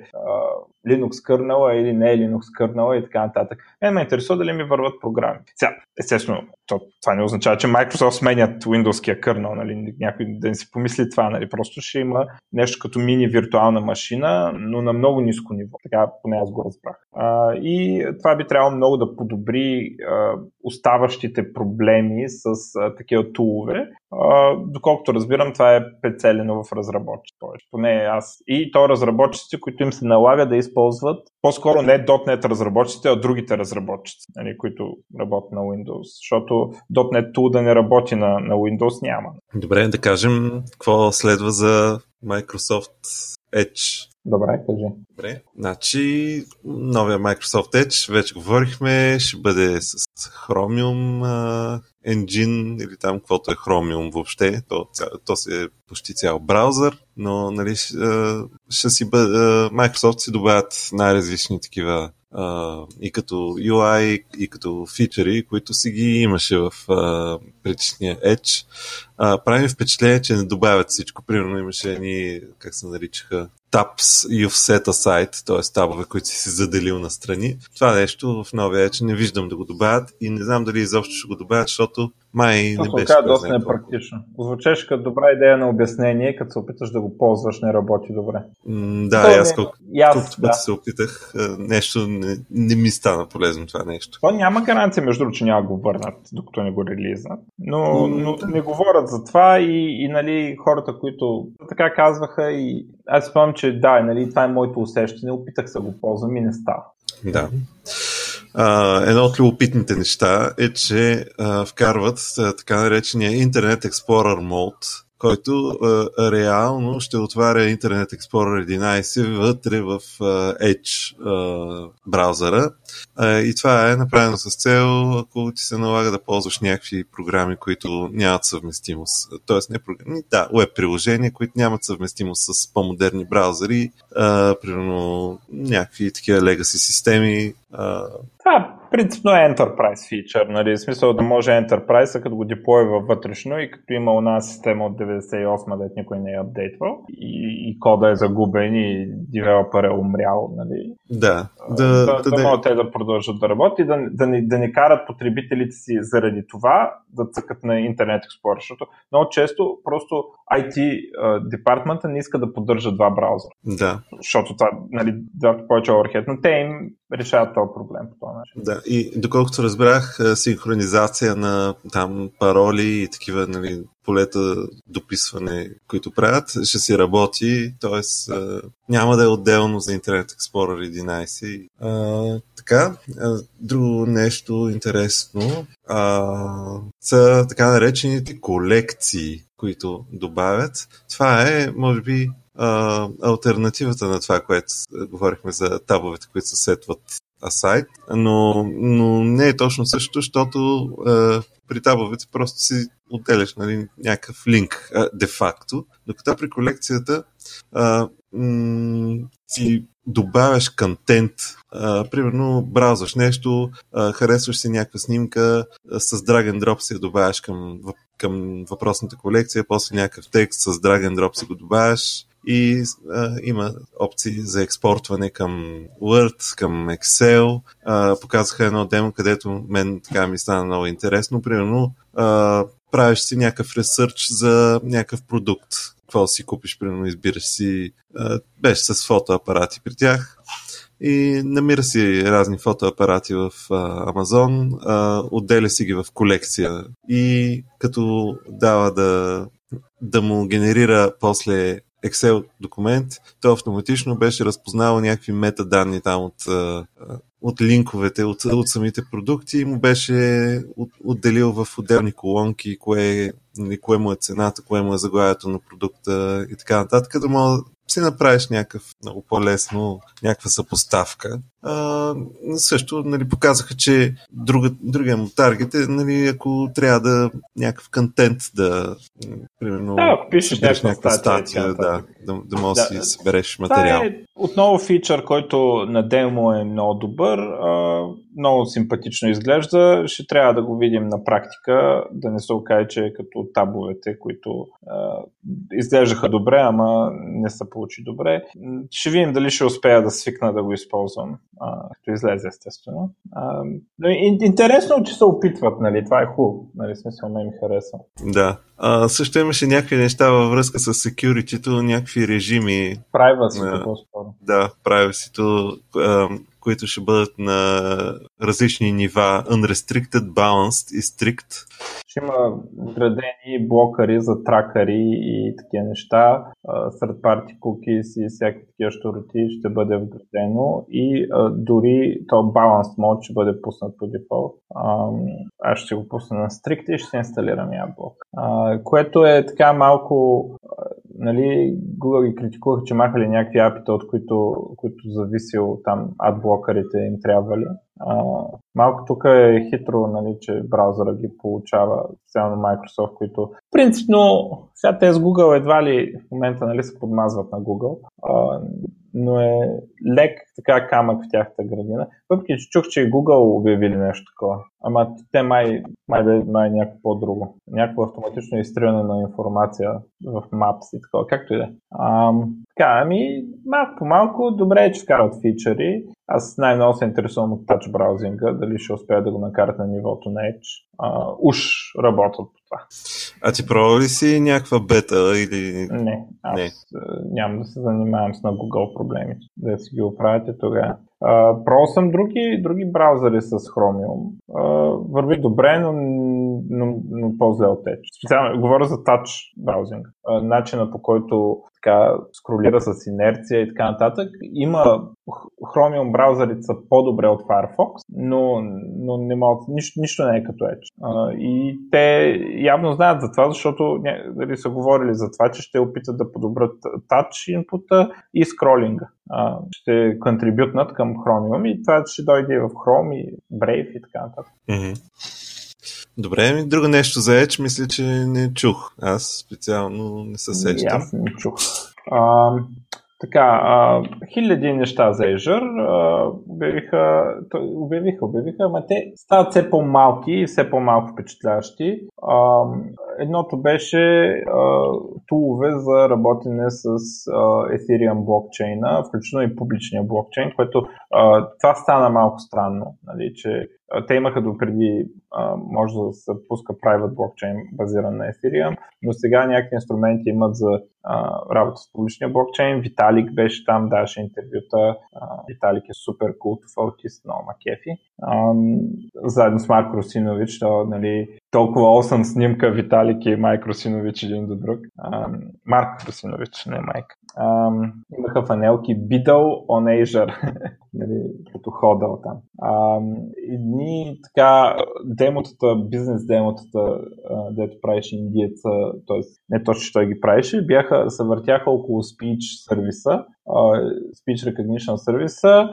Linux кърнала или не е Linux кърнала и така нататък. Мен ме интересува дали ми върват програми. Сега, естествено, то, това не означава, че Microsoft сменят Windows кърнал, нали, някой да не си помисли това, нали, просто ще има нещо като мини виртуална машина, но на много ниско ниво. Така поне аз го разбрах. А, и това би трябвало много да подобри а, оставащите проблеми с а, такива тулове. Доколкото разбирам, това е пецелено в разработчиците. Поне аз. И то разработчиците, които им се налага да използват по-скоро не .NET разработчиците, а другите разработчици, нали, които работят на Windows. Защото .NET Tool да не работи на, на Windows няма. Добре, да кажем какво следва за Microsoft Edge. Добре, кажи. Добре. Значи, новия Microsoft Edge, вече говорихме, ще бъде с Chromium uh, Engine или там каквото е Chromium въобще. То, то си е почти цял браузър, но нали, ще си бъде, Microsoft си добавят най-различни такива Uh, и като UI, и като фичери, които си ги имаше в uh, предишния Edge. Uh, прави впечатление, че не добавят всичко. Примерно имаше едни, как се наричаха, tabs you've set aside, т.е. табове, които си си заделил на страни. Това нещо в новия Edge не виждам да го добавят и не знам дали изобщо ще го добавят, защото май не беше. Това доста непрактично. Звучеше като добра идея на обяснение, като се опиташ да го ползваш, не работи добре. М, да, То, аз колко, колкото да. се опитах, нещо не, не ми стана полезно това нещо. То няма гаранция, между другото, че няма го върнат, докато не го релизнат. Но, но не говорят за това и, и нали, хората, които така казваха и аз спомням, че да, нали, това е моето усещане, опитах се го ползвам и не става. Да. Едно от любопитните неща е, че а, вкарват а, така наречения Internet Explorer Mode, който а, реално ще отваря Internet Explorer 11 вътре в а, Edge а, браузъра. А, и това е направено с цел, ако ти се налага да ползваш някакви програми, които нямат съвместимост. Тоест не програми, да, веб приложения, които нямат съвместимост с по-модерни браузъри, а, примерно някакви такива legacy системи. Това принципно е Enterprise фичър, нали? В смисъл да може Enterprise, като го деплойва вътрешно и като има една система от 98, дет никой не е апдейтвал и, и кода е загубен и девелопър е умрял, нали? Да. Да, да, да, да, да могат те да продължат да работят и да, да, не, да не карат потребителите си заради това да цъкат на Internet Explorer, защото много често просто IT департмента не иска да поддържа два браузъра. Да. Защото това, нали, да повече overhead, но те им решават този проблем по този начин. Да, и доколкото разбрах, синхронизация на там пароли и такива нали, полета дописване, които правят, ще си работи, т.е. няма да е отделно за Internet Explorer 11. А, така, друго нещо интересно а, са така наречените колекции, които добавят. Това е, може би, а, альтернативата на това, което говорихме за табовете, които се сетват асайт, но, но не е точно също, защото а, при табовете просто си отделяш нали, някакъв линк де-факто, докато при колекцията а, м- си добавяш контент. А, примерно, браузваш нещо, а, харесваш си някаква снимка, а, с drag and drop си я добавяш към, към въпросната колекция, после някакъв текст с drag and drop си го добавяш и а, има опции за експортване към Word, към Excel. А, показаха едно демо, където мен така ми стана много интересно. Примерно, а, правиш си някакъв ресърч за някакъв продукт. Какво си купиш, примерно избираш си, а, беше с фотоапарати при тях и намира си разни фотоапарати в а, Амазон, а, отделя си ги в колекция и като дава да, да му генерира после Excel документ, то автоматично беше разпознал някакви метаданни там от, от линковете, от, от самите продукти и му беше отделил в отделни колонки кое, нали, кое му е цената, кое му е заглавието на продукта и така нататък, да мога си направиш някакъв много по-лесно, някаква съпоставка. А, също нали, показаха, че друга, другия му таргет е, нали, ако трябва да някакъв контент да, примерно, да, ако пишеш някаква статия, статия да, да, да, да можеш да, да си събереш материал. Това е отново фичър, който на демо е много добър, а, много симпатично изглежда. Ще трябва да го видим на практика, да не се окаже, че е като табовете, които а, изглеждаха добре, ама не са получи добре. Ще видим дали ще успея да свикна да го използвам, а, като излезе естествено. А, интересно, че се опитват, нали? това е хубаво, нали? смисъл ме ми хареса. Да, а, също имаше някакви неща във връзка с security някакви режими. Privacy, по-скоро. Да, privacy които ще бъдат на различни нива Unrestricted, Balanced и Strict. Ще има градени блокари за тракари и такива неща. Сред party cookies и всякакви такива штороти ще бъде вградено и дори то Balanced мод ще бъде пуснат по дефолт. Аз ще го пусна на Strict и ще инсталирам я блок. Което е така малко нали, Google ги критикуваха, че махали някакви апита, от които, които зависел там адблокърите им трябвали. А, малко тук е хитро, нали, че браузъра ги получава, специално Microsoft, които принципно сега те с Google едва ли в момента нали, се подмазват на Google, а, но е лек така камък в тяхната градина. Въпреки, че чух, че и Google обявили нещо такова. Ама те май, май, май, май някакво по-друго. Някакво автоматично изтриване на информация в Maps и такова, както и да е. Така, ами, малко по малко, добре е, че вкарат фичъри. Аз най-много се интересувам от тач браузинга, дали ще успея да го накарат на нивото на Edge. А, уж работят по това. А ти пробва ли си някаква бета или... Не, аз Не. няма да се занимавам с на Google проблеми. Да си ги оправяте тогава. Пробвал съм други, други браузъри с Chromium. Uh, върви добре, но, но, но по-зле от Edge. Специално говоря за Touch браузинг. Начина по който така скролира с инерция и така нататък. Има Chromium браузърите са по-добре от Firefox, но, но не могат, нищо, нищо не е като Edge. Uh, и те явно знаят за това, защото дали са говорили за това, че ще опитат да подобрят touch инпута и скролинга. Uh, ще контрибютнат към Chromium и това ще дойде в Chrome и Brave и така нататък. Mm-hmm. Добре, ми друго нещо за Edge, мисля, че не чух. Аз специално не се сещам. Аз не чух. А, така, а, хиляди неща за Azure а, обявиха, обявиха, обявиха, ама те стават все по-малки и все по-малко впечатляващи. А, едното беше а, тулове за работене с а, Ethereum блокчейна, включително и публичния блокчейн, което а, това стана малко странно, нали, че те имаха допреди, може да се пуска private блокчейн базиран на Ethereum, но сега някакви инструменти имат за работа с публичния блокчейн. Виталик беше там, даваше интервюта. Виталик е супер култов аутист, много макефи. Заедно с Марк Русинович, то, нали, толкова 8 снимка Виталик и Майк Русинович един до друг. Марк Русинович, не Майк. А, имаха фанелки Biddle on Azure, нали, като ходъл там. Едни така, демотата, бизнес демотата, дето правеше индиеца, т.е. не точно, че той ги правеше, бяха, се въртяха около speech сервиса, speech recognition сервиса,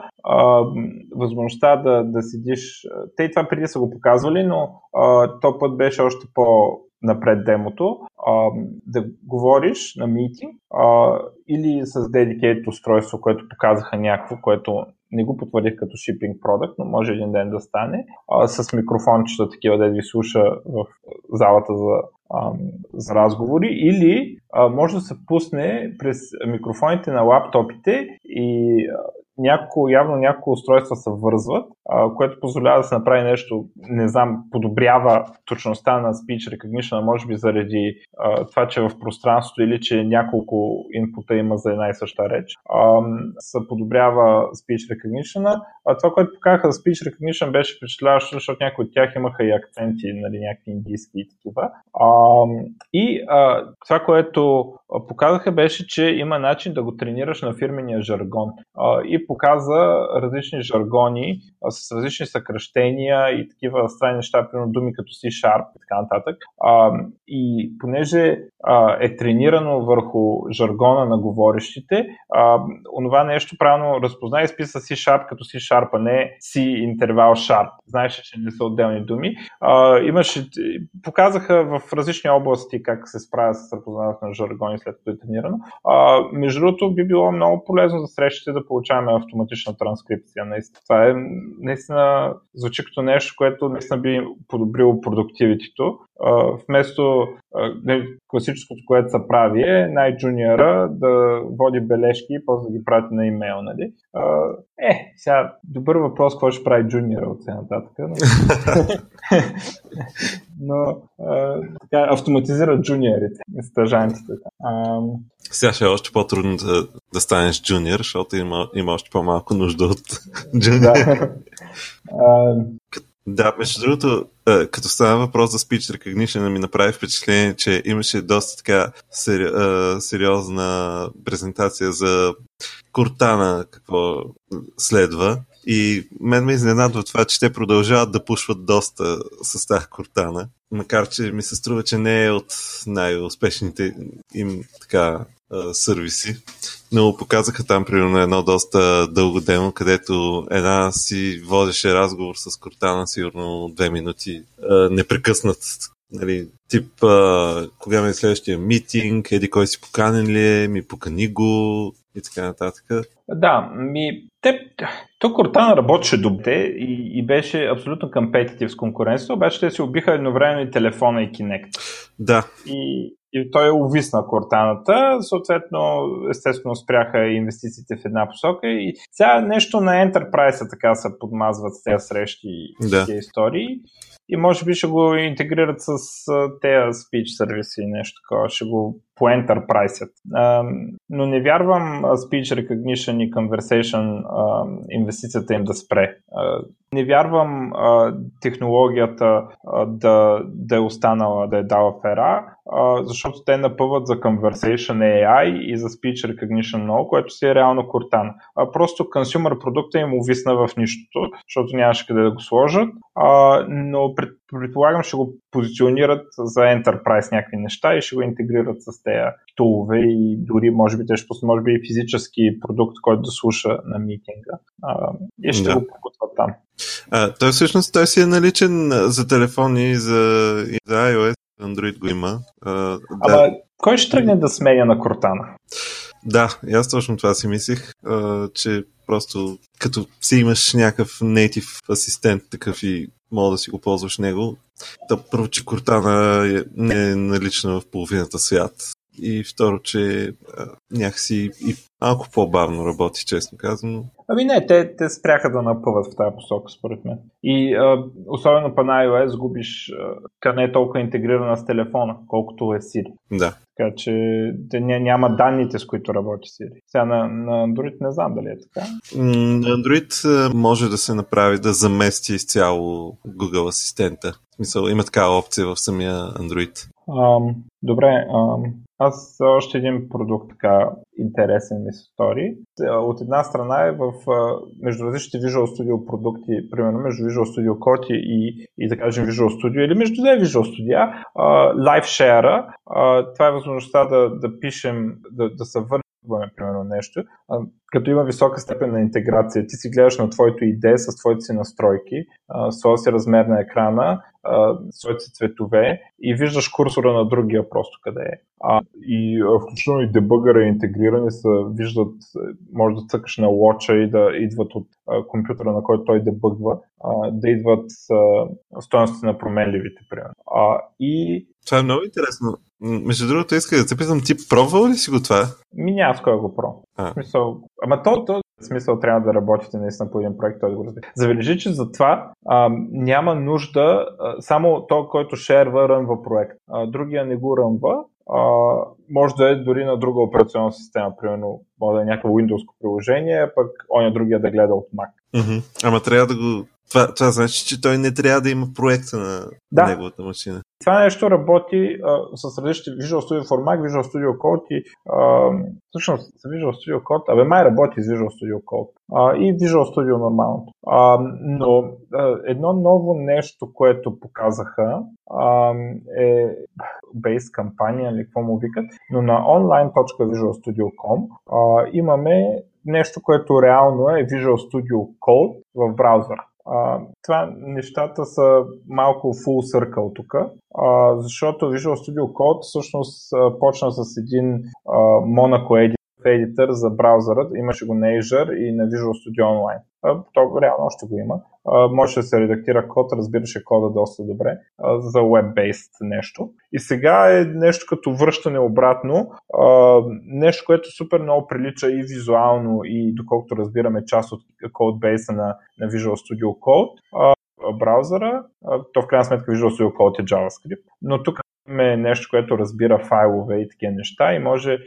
възможността да, да седиш, те и това преди са го показвали, но то път беше още по напред демото, а, да говориш на митинг а, или с dedicated устройство, което показаха някакво, което не го потвърдих като shipping product, но може един ден да стане, а, с микрофончета такива, да ви слуша в залата за, а, за разговори, или а, може да се пусне през микрофоните на лаптопите и няколко, явно няколко устройства се вързват, а, което позволява да се направи нещо, не знам, подобрява точността на speech recognition, може би заради а, това, че е в пространството или че няколко инпута има за една и съща реч, а, се подобрява speech recognition. А това, което показаха за speech recognition беше впечатляващо, защото някои от тях имаха и акценти, нали, някакви индийски и такива. А, и а, това, което показаха беше, че има начин да го тренираш на фирмения жаргон. А, и показа различни жаргони а, с различни съкръщения и такива странни неща, примерно думи като C-Sharp и така нататък. А, и понеже а, е тренирано върху жаргона на говорещите, а, онова нещо правилно разпозна и изписа C-Sharp като C-Sharp, а не C интервал Sharp. Знаеш, че не са отделни думи. А, имаше, показаха в различни области как се справя с разпознаването на жаргони след като е тренирано. А, между другото, би било много полезно за срещите да получаваме автоматична транскрипция. Наистина. Това е наистина звучи като нещо, което наистина би подобрило продуктивитето. Вместо класическото, което се прави е най-джуниора да води бележки и после да ги прати на имейл. Нали? Е, сега добър въпрос, какво ще прави джуниора от сега нататък. Но, а, така, автоматизира джуниорите, стъжантите. А, сега ще е още по-трудно да, да станеш джуниор, защото има, има още по-малко нужда от джуниор. Да. Да, между другото, като става въпрос за speech recognition, ми направи впечатление, че имаше доста така сери, сериозна презентация за Кортана, какво следва. И мен ме изненадва това, че те продължават да пушват доста с тази Кортана. Макар, че ми се струва, че не е от най-успешните им така сервиси. Но показаха там примерно едно доста дълго демо, където една си водеше разговор с Кортана сигурно две минути непрекъснат Нали, тип, а, кога ми е следващия митинг, еди кой си поканен ли е, ми покани го и така нататък. Да, ми, те, то Кортана работеше добре и, и беше абсолютно компетитив с конкуренцията, обаче те си убиха едновременно и телефона и Kinect. Да. И, и той е увисна Кортаната, съответно, естествено спряха инвестициите в една посока и сега нещо на Enterprise така се подмазват с тези срещи и Да. тези истории и може би ще го интегрират с тези speech сервиси и нещо такова, ще го по Enterprise. Но не вярвам speech recognition и conversation инвестицията им да спре. Не вярвам технологията да, да е останала, да е дала в ера, а, защото те напъват за conversation AI и за speech recognition много, което си е реално. А, просто consumer продукта им увисна в нищото, защото нямаше къде да го сложат, но пред, предполагам ще го позиционират за Enterprise някакви неща и ще го интегрират с тези тулове и дори може би те ще може би и физически продукт, който да слуша на митинга а, и ще Да. го покутват там. А, той всъщност той си е наличен за телефони, за, и за iOS, Android го има. А, да, Ама кой ще тръгне да сменя на Cortana? да, и аз точно това си мислих, а, че просто като си имаш някакъв native асистент такъв и мога да си го ползваш него, да първо, че Cortana е, не е налична в половината свят и второ, че а, някакси и малко по-бавно работи, честно казано. Ами не, те, те спряха да напъват в тази посока, според мен. И а, особено по на iOS губиш, тя не е толкова интегрирана с телефона, колкото е Siri. Да. Така че те ня, няма данните, с които работи Siri. Сега на, на Android не знам дали е така. На Android може да се направи да замести изцяло Google асистента. В смисъл, има такава опция в самия Android. Ам, добре, ам, аз още един продукт така интересен ми се стори. От една страна е в, а, между различните Visual Studio продукти, примерно между Visual Studio Code и, и да кажем Visual Studio или между две Visual Studio, а, Live Share, а, това е възможността да, да пишем, да, да се върваме примерно нещо, а, като има висока степен на интеграция. Ти си гледаш на твоето идея с твоите си настройки, а, с този си размер на екрана, а, своите цветове и виждаш курсора на другия просто къде е. А, и а, включително и дебъгъра и интегрирани са, виждат, може да цъкаш на лоча и да идват от а, компютъра, на който той дебъгва, а, да идват а, стоености на променливите, примерно. А, и Това е много интересно. Между другото, исках да те питам, ти пробвал ли си го това? ми няма с кой го про. А. В смисъл, ама то, то в смисъл трябва да работите наистина по един проект, той да го разбира. Забележи, че за това а, няма нужда, а, само то, който шерва, рънва проект. А, другия не го рънва, а, може да е дори на друга операционна система, примерно може да е някакво Windows приложение, пък оня другия да гледа от Mac. Мгм. Ама трябва да го... Това, това значи, че той не трябва да има проекта на Да. неговата машина. Това нещо работи а, с различни Visual Studio for Mac, Visual Studio Code и а, всъщност Visual Studio Code, абе май работи с Visual Studio Code а, и Visual Studio нормалното. А, но а, едно ново нещо, което показаха а, е Base кампания или какво му викат, но на online.visualstudio.com а, имаме нещо, което реално е Visual Studio Code в браузъра. А, това нещата са малко full circle тук, защото Visual Studio Code всъщност а, почна с един а, Monaco Edit едитър за браузъра, имаше го на Azure и на Visual Studio Online. То реално още го има. Може да се редактира код, разбираше кода доста добре за web-based нещо. И сега е нещо като връщане обратно, нещо, което супер много прилича и визуално, и доколкото разбираме част от кодбейса на, на Visual Studio Code. Браузъра, то в крайна сметка Visual Studio Code е JavaScript, но тук имаме нещо, което разбира файлове и такива неща и може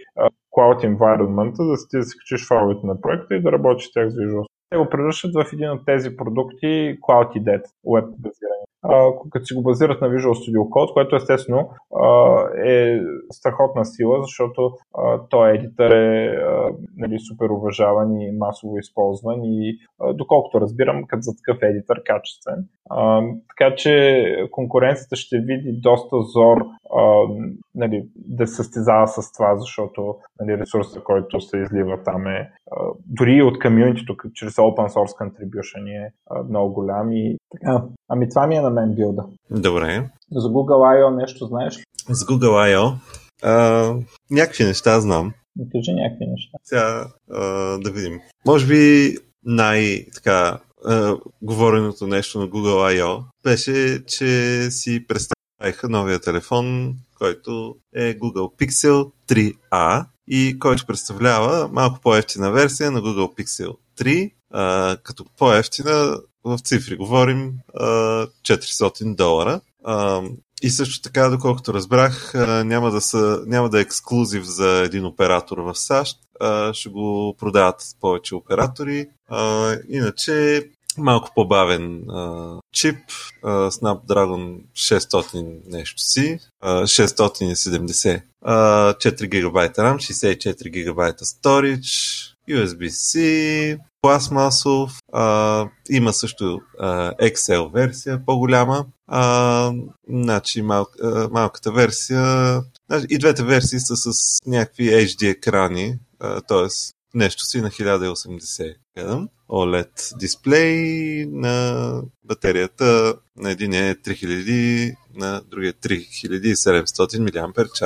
Cloud Environment да си да си качиш файловете на проекта и да работиш с тях с Visual те го превръщат в един от тези продукти Cloud IDET, веб базирани. Като си го базират на Visual Studio Code, което естествено е страхотна сила, защото той едитър е нали, супер уважаван и масово използван и доколкото разбирам, като за такъв едитър качествен. Така че конкуренцията ще види доста зор нали, да се състезава с това, защото нали, ресурсът, който се излива там е дори от комьюнитито, чрез open source contribution е много голям и така. Ами това ми е на мен билда. Добре. За Google I.O. нещо знаеш ли? С Google I.O. А, някакви неща знам. Кажи някакви неща. Сега а, да видим. Може би най-така говореното нещо на Google I.O. беше, че си представиха новия телефон, който е Google Pixel 3a и който представлява малко по-ефтина версия на Google Pixel 3, а, като по-ефтина в цифри говорим а, 400 долара. А, и също така, доколкото разбрах, няма да, са, няма да е ексклюзив за един оператор в САЩ. Ще го продават повече оператори. Иначе малко по-бавен чип, Snapdragon 600 нещо си, 670, 4 ГБ RAM, 64 ГБ storage, USB-C, пластмасов, а, има също а, Excel версия, по-голяма, а, значи мал, а, малката версия, значи, и двете версии са с някакви HD екрани, т.е. нещо си на 1080 гледам. OLED дисплей на батерията на един е 3000, на другия 3700 мАч.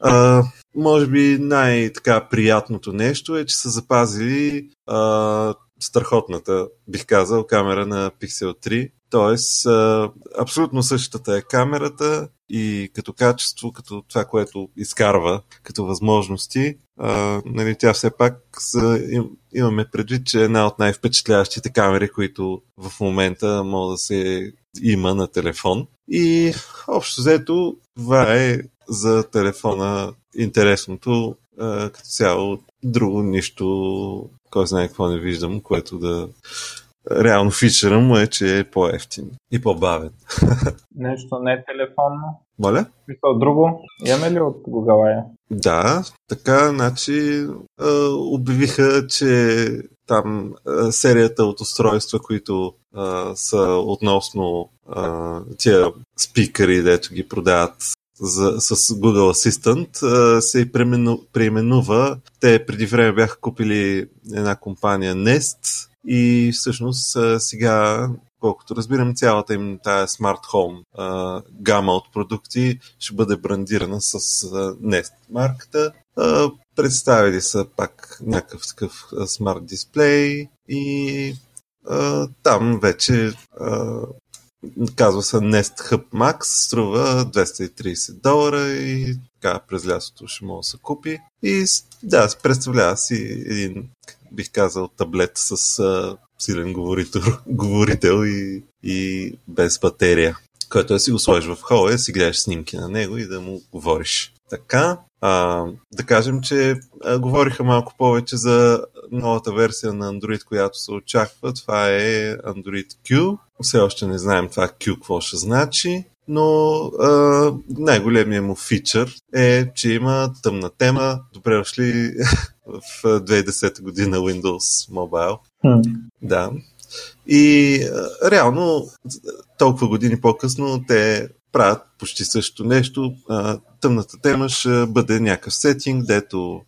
А, може би най-така приятното нещо е, че са запазили а, страхотната, бих казал, камера на Pixel 3. Тоест, абсолютно същата е камерата и като качество, като това, което изкарва като възможности, а, нали, тя все пак са, им, имаме предвид, че е една от най-впечатляващите камери, които в момента може да се има на телефон. И общо взето, това е за телефона интересното. А, като цяло, друго нищо, кой знае какво не виждам, което да реално фичера му е, че е по-ефтин и по-бавен. Нещо не е телефонно? Моля? Мисъл, друго? Имаме ли от Google Да, така, значи обявиха, че там серията от устройства, които а, са относно а, тия спикъри, дето ги продават за, с Google Assistant се преименува. Те преди време бяха купили една компания Nest и всъщност сега колкото разбирам, цялата им тая Smart Home а, гама от продукти ще бъде брандирана с а, Nest марката. А, представили са пак някакъв такъв смарт дисплей и а, там вече а, казва се Nest Hub Max, струва 230 долара и така през лятото ще може да се купи. И да, представлява си един, бих казал, таблет с а, силен говорител, говорител и, и без батерия, който да си го сложиш в хола и си гледаш снимки на него и да му говориш. Така, а, да кажем, че а, говориха малко повече за новата версия на Android, която се очаква. Това е Android Q. Все още не знаем това Q какво ще значи, но най-големият му фичър е, че има тъмна тема. Добре дошли в 2010 година Windows Mobile. Mm. Да. И реално толкова години по-късно те правят почти също нещо. Тъмната тема ще бъде някакъв сетинг, дето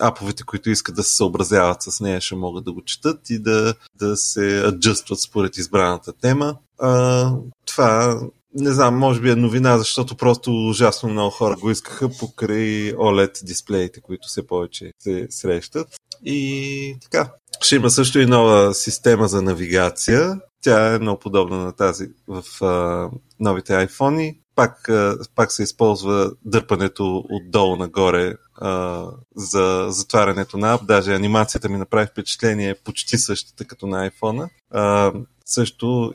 аповете, които искат да се съобразяват с нея, ще могат да го четат и да, да се аджъстват според избраната тема. А, това не знам, може би е новина, защото просто ужасно много хора го искаха покрай OLED дисплеите, които все повече се срещат. И така. Ще има също и нова система за навигация. Тя е много подобна на тази в а, новите iPhone. Пак, а, пак се използва дърпането отдолу нагоре а, за затварянето на ап. Даже анимацията ми направи впечатление почти същата като на iPhone. А, също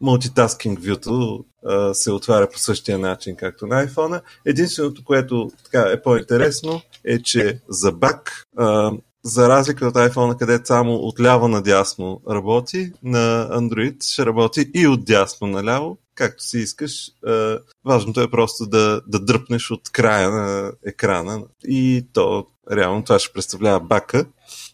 мултитаскинг вюто се отваря по същия начин, както на iPhone. Единственото, което така е по-интересно, е, че за бак, за разлика от iPhone, където само от ляво надясно работи, на Android ще работи и от дясно наляво, както си искаш. Важното е просто да, да дръпнеш от края на екрана и то реално това ще представлява бака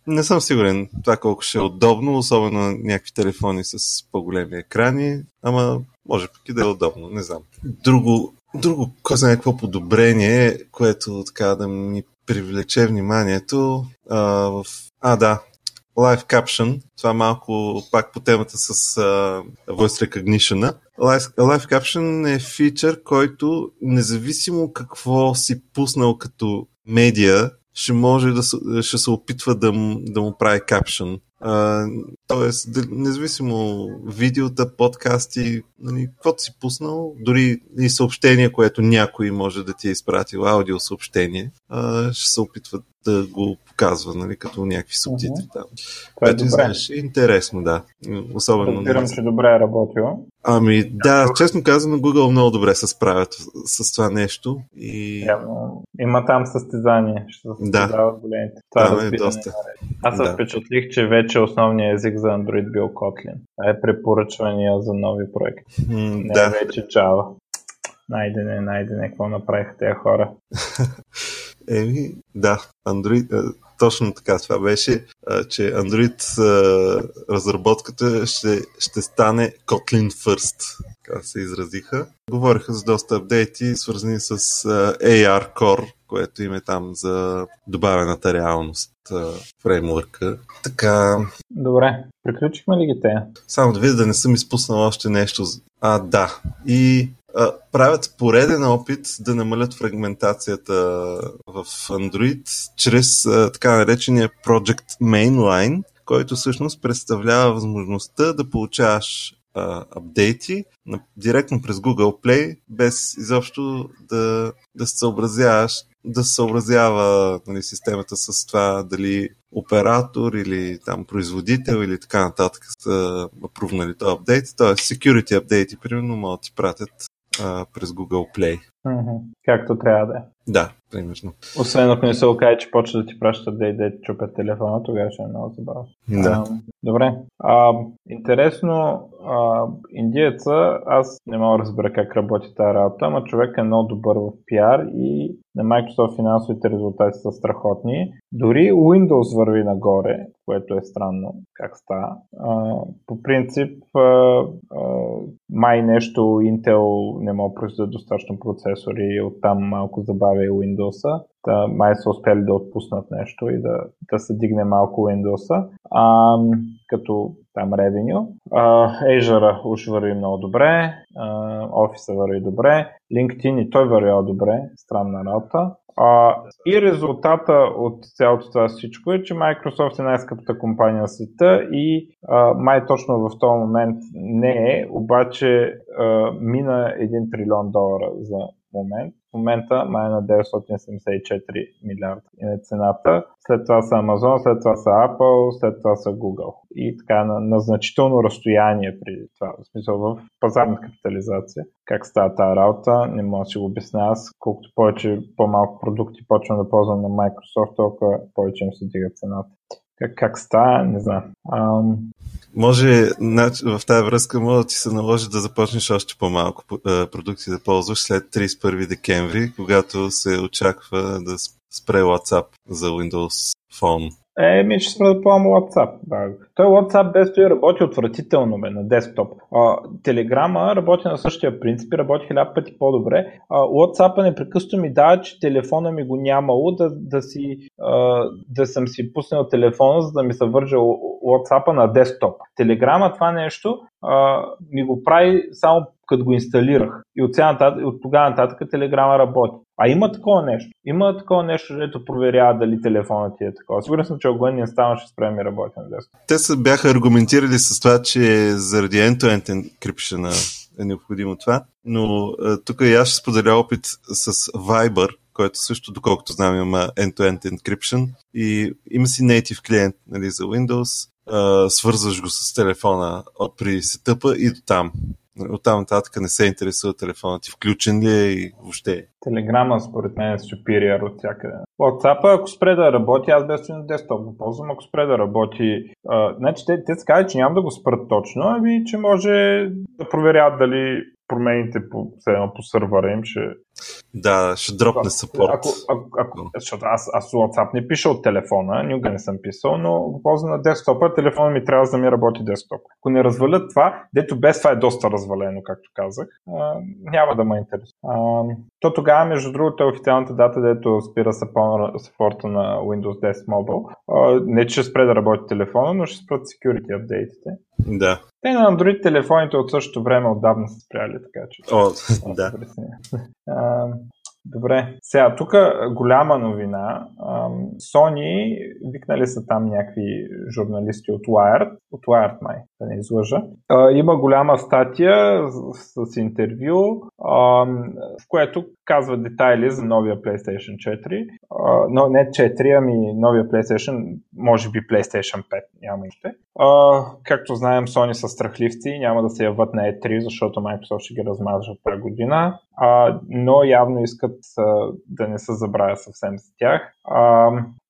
не съм сигурен това колко ще е удобно, особено на някакви телефони с по-големи екрани, ама може пък и да е удобно, не знам. Друго, друго кой знае какво подобрение, което така да ми привлече вниманието а, в... А, да, Live Caption. Това малко пак по темата с uh, Voice Recognition. Live, Live Caption е фичър, който независимо какво си пуснал като медиа, ще може да ще се опитва да, да му прави капшън. тоест, независимо видеота, подкасти, нали, каквото си пуснал, дори и съобщение, което някой може да ти е изпратил, аудио съобщение, а, ще се опитва да го показва, нали, като някакви субтитри там. Това е добре. знаеш, е интересно, да. Особено. Разбирам, че добре е работило. Ами да, честно казано, Google много добре се справят с това нещо. И... Явно, има там състезание, ще се състезават да. големите. Това е доста. Аз се да. впечатлих, че вече основният език за Android бил Kotlin. Това е препоръчвания за нови проекти. М, Не да. вече Java. Найдене, найдене, какво направиха тези хора. Еми, да, Android, точно така това беше, че Android разработката ще, ще стане Kotlin First, така се изразиха. Говориха за доста апдейти, свързани с AR Core, което им е там за добавената реалност фреймворка. Така... Добре, приключихме ли ги те? Само да видя да не съм изпуснал още нещо. А, да. И правят пореден опит да намалят фрагментацията в Android чрез така наречения Project Mainline, който всъщност представлява възможността да получаваш апдейти директно през Google Play, без изобщо да, да съобразяваш да съобразява нали, системата с това дали оператор или там производител или така нататък са апрувнали този апдейт. Тоест security апдейти, примерно, могат да ти пратят а, през Google Play. Mm-hmm. Както трябва да е. Да, примерно. Освен ако не се окаже, че почва да ти пращат да иде чупят телефона, тогава ще е много забавно. Да. А, добре. А, интересно, а, индиеца, аз не мога да разбера как работи тази работа, но човек е много добър в пиар и на Microsoft финансовите резултати са страхотни. Дори Windows върви нагоре, което е странно как става. По принцип, май нещо Intel не мога да произведат достатъчно процесори, оттам малко забавя Windows-а. Та, май са успели да отпуснат нещо и да, да се дигне малко Windows-а. Като там revenue. Azure уж върви много добре, uh, Office върви добре, LinkedIn и той върви добре, странна работа. Uh, и резултата от цялото това всичко е, че Microsoft е най-скъпата компания на света и uh, май точно в този момент не е, обаче uh, мина 1 трилион долара за момент. Момента май на 974 милиарда е цената. След това са Amazon, след това са Apple, след това са Google. И така на, на значително разстояние при това, в смисъл в пазарна капитализация. Как става тази работа, не мога да си го обясня аз. Колкото повече по-малко продукти почвам да ползвам на Microsoft, толкова повече им се дига цената. Как, как става, не знам. Ам... Може в тази връзка може да ти се наложи да започнеш още по-малко продукти да ползваш след 31 декември, когато се очаква да спре WhatsApp за Windows Phone. Е, ми ще спра да ползвам WhatsApp. Да. Той WhatsApp без той работи отвратително бе, на десктоп. А, Телеграма работи на същия принцип и работи хиляда пъти по-добре. А, WhatsApp непрекъснато ми дава, че телефона ми го нямало да, да, си, а, да съм си пуснал телефона, за да ми се вържа WhatsApp на десктоп. Телеграма това нещо а, ми го прави само като го инсталирах. И от, нататък, от тогава нататък телеграма работи. А има такова нещо. Има такова нещо, което проверява дали телефонът ти е такова. Сигурен съм, че огън не става, ще спрем и работи на десктоп. Те са бяха аргументирали с това, че заради end-to-end encryption е необходимо това, но тук и аз ще споделя опит с Viber, който също, доколкото знам, има end-to-end encryption и има си native клиент нали, за Windows, а, свързваш го с телефона от при сетъпа и до там. Оттам нататък не се интересува телефона ти включен ли е и въобще. Телеграма според мен е superior от всякъде. WhatsApp, ако спре да работи, аз без на десктоп го ползвам, ако спре да работи, а, значи те, те се казват, че няма да го спрат точно, ами че може да проверяват дали промените по, по сървъра им, ще... Да, ще дропне съпорт. Ако, ако, ако, защото аз, аз WhatsApp не пиша от телефона, никога не съм писал, но го ползвам на десктопа, телефона ми трябва да ми работи десктоп. Ако не развалят това, дето без това е доста развалено, както казах, а, няма да ме интересува. То тогава, между другото, е официалната дата, дето спира саппорта на Windows 10 Mobile. А, не, че ще спре да работи телефона, но ще спрат security апдейтите. Да. Те на Android телефоните от същото време отдавна са спряли, така че. О, да. Добре. Сега, тук голяма новина. Sony, викнали са там някакви журналисти от Wired, от Wired май, да не излъжа. Има голяма статия с, с интервю, в което казва детайли за новия PlayStation 4. Но не 4, ами новия PlayStation, може би PlayStation 5, няма още. Както знаем, Sony са страхливци, няма да се яват на E3, защото Microsoft ще ги размажат тази година, но явно искат да не се забравя съвсем за тях.